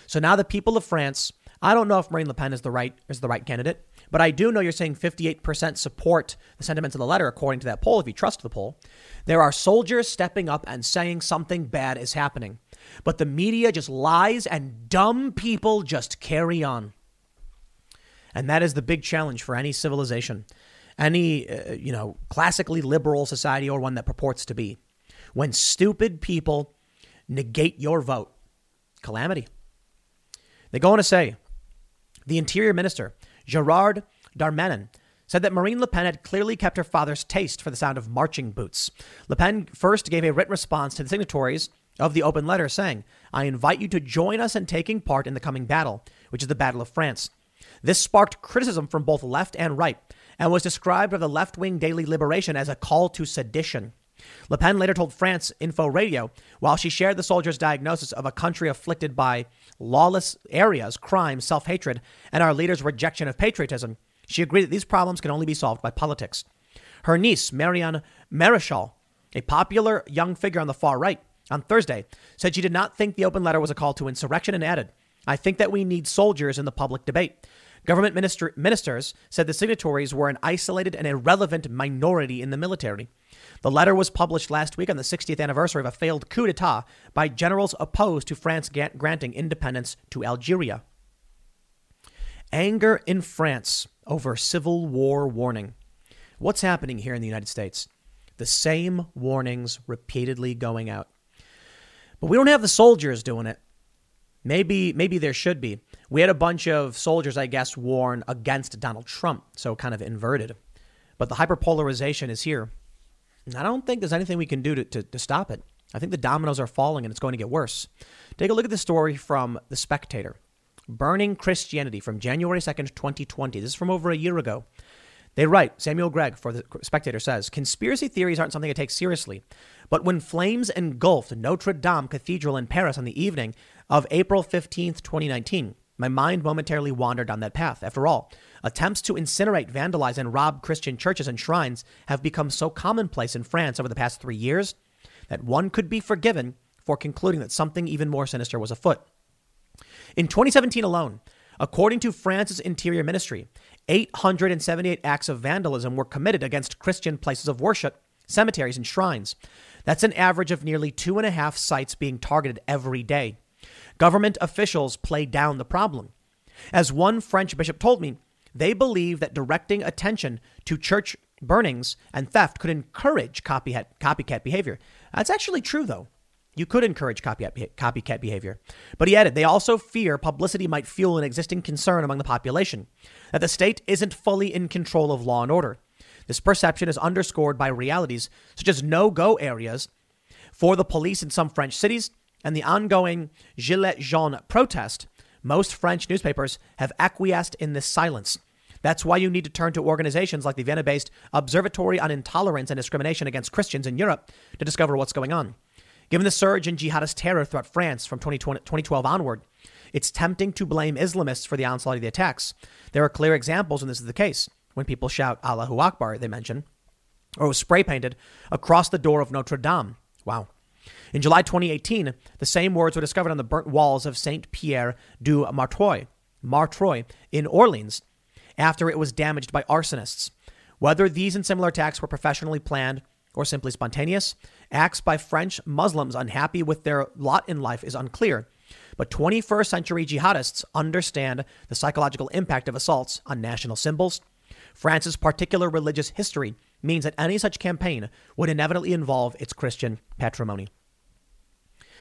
So now the people of France, I don't know if Marine Le Pen is the right is the right candidate, but I do know you're saying 58% support the sentiments of the letter according to that poll if you trust the poll. There are soldiers stepping up and saying something bad is happening. But the media just lies and dumb people just carry on. And that is the big challenge for any civilization, any uh, you know, classically liberal society or one that purports to be. When stupid people negate your vote. Calamity. They go on to say the Interior Minister, Gerard Darmanin, said that Marine Le Pen had clearly kept her father's taste for the sound of marching boots. Le Pen first gave a written response to the signatories of the open letter, saying, I invite you to join us in taking part in the coming battle, which is the Battle of France. This sparked criticism from both left and right and was described by the left wing Daily Liberation as a call to sedition. Le Pen later told France Info Radio, while she shared the soldiers' diagnosis of a country afflicted by lawless areas, crime, self hatred, and our leader's rejection of patriotism, she agreed that these problems can only be solved by politics. Her niece, Marianne Maréchal, a popular young figure on the far right, on Thursday said she did not think the open letter was a call to insurrection and added, I think that we need soldiers in the public debate. Government minister, ministers said the signatories were an isolated and irrelevant minority in the military. The letter was published last week on the 60th anniversary of a failed coup d'etat by generals opposed to France granting independence to Algeria. Anger in France over civil war warning. What's happening here in the United States? The same warnings repeatedly going out. But we don't have the soldiers doing it. Maybe maybe there should be. We had a bunch of soldiers, I guess, warn against Donald Trump, so kind of inverted. But the hyperpolarization is here. And I don't think there's anything we can do to, to, to stop it. I think the dominoes are falling and it's going to get worse. Take a look at the story from The Spectator. Burning Christianity from January 2nd, 2020. This is from over a year ago. They write, Samuel Gregg for The Spectator says, conspiracy theories aren't something I take seriously. But when flames engulfed Notre Dame Cathedral in Paris on the evening of April 15th, 2019, my mind momentarily wandered down that path. After all, attempts to incinerate, vandalize, and rob Christian churches and shrines have become so commonplace in France over the past three years that one could be forgiven for concluding that something even more sinister was afoot. In 2017 alone, according to France's Interior Ministry, 878 acts of vandalism were committed against Christian places of worship, cemeteries, and shrines. That's an average of nearly two and a half sites being targeted every day. Government officials play down the problem. As one French bishop told me, they believe that directing attention to church burnings and theft could encourage copycat, copycat behavior. That's actually true, though. You could encourage copycat, behavior. But he added, they also fear publicity might fuel an existing concern among the population that the state isn't fully in control of law and order. This perception is underscored by realities such as no go areas for the police in some French cities and the ongoing Gilets jaunes protest. Most French newspapers have acquiesced in this silence. That's why you need to turn to organizations like the Vienna based Observatory on Intolerance and Discrimination Against Christians in Europe to discover what's going on. Given the surge in jihadist terror throughout France from 2012 onward, it's tempting to blame Islamists for the onslaught of the attacks. There are clear examples when this is the case when people shout Allahu Akbar, they mention, or was spray painted across the door of Notre Dame. Wow. In July 2018, the same words were discovered on the burnt walls of Saint Pierre du Martroi, Martroi in Orleans after it was damaged by arsonists. Whether these and similar attacks were professionally planned or simply spontaneous, acts by French Muslims unhappy with their lot in life is unclear. But 21st century jihadists understand the psychological impact of assaults on national symbols, France's particular religious history means that any such campaign would inevitably involve its Christian patrimony.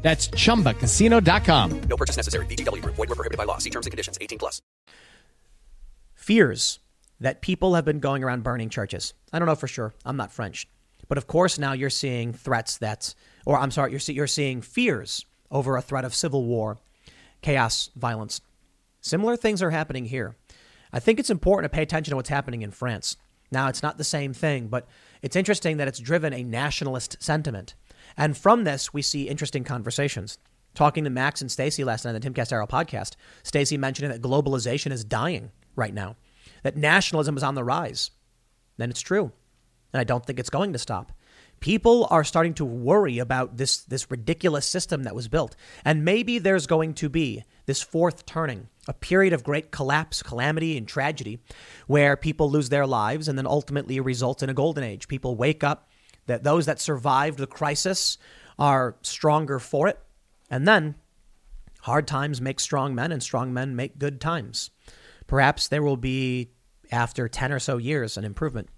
That's chumbacasino.com. No purchase necessary. VGW Group. Void were prohibited by law. See terms and conditions. 18 plus. fears that people have been going around burning churches. I don't know for sure. I'm not French. But of course, now you're seeing threats that, or I'm sorry, you're, see, you're seeing fears over a threat of civil war, chaos, violence. Similar things are happening here. I think it's important to pay attention to what's happening in France. Now, it's not the same thing, but it's interesting that it's driven a nationalist sentiment. And from this, we see interesting conversations. Talking to Max and Stacy last night on the Timcast IRL podcast, Stacy mentioning that globalization is dying right now, that nationalism is on the rise. And it's true. And I don't think it's going to stop. People are starting to worry about this, this ridiculous system that was built. And maybe there's going to be this fourth turning, a period of great collapse, calamity, and tragedy where people lose their lives and then ultimately results in a golden age. People wake up, that those that survived the crisis are stronger for it. And then hard times make strong men, and strong men make good times. Perhaps there will be, after 10 or so years, an improvement.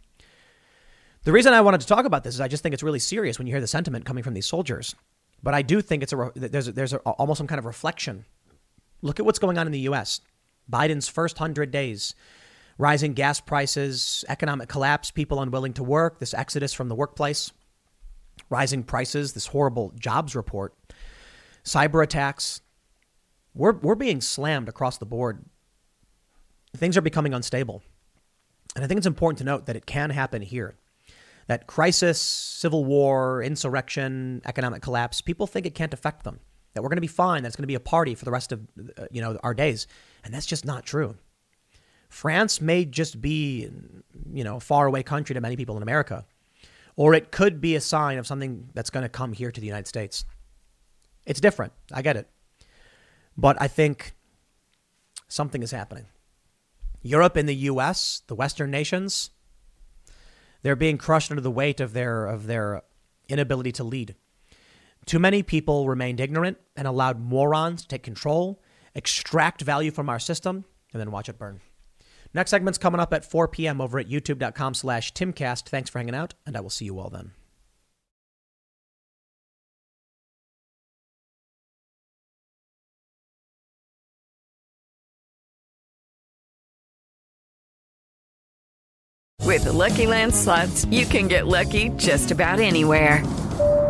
The reason I wanted to talk about this is I just think it's really serious when you hear the sentiment coming from these soldiers. But I do think it's a re- there's a, there's a, almost some kind of reflection. Look at what's going on in the U.S. Biden's first hundred days, rising gas prices, economic collapse, people unwilling to work, this exodus from the workplace, rising prices, this horrible jobs report, cyber attacks. We're we're being slammed across the board. Things are becoming unstable, and I think it's important to note that it can happen here that crisis, civil war, insurrection, economic collapse, people think it can't affect them. That we're going to be fine. That's going to be a party for the rest of uh, you know our days, and that's just not true. France may just be you know a faraway country to many people in America, or it could be a sign of something that's going to come here to the United States. It's different. I get it, but I think something is happening. Europe and the U.S., the Western nations, they're being crushed under the weight of their of their inability to lead. Too many people remained ignorant and allowed morons to take control, extract value from our system, and then watch it burn. Next segment's coming up at 4 p.m. over at youtube.com slash timcast. Thanks for hanging out, and I will see you all then. With the LuckyLand Slots, you can get lucky just about anywhere.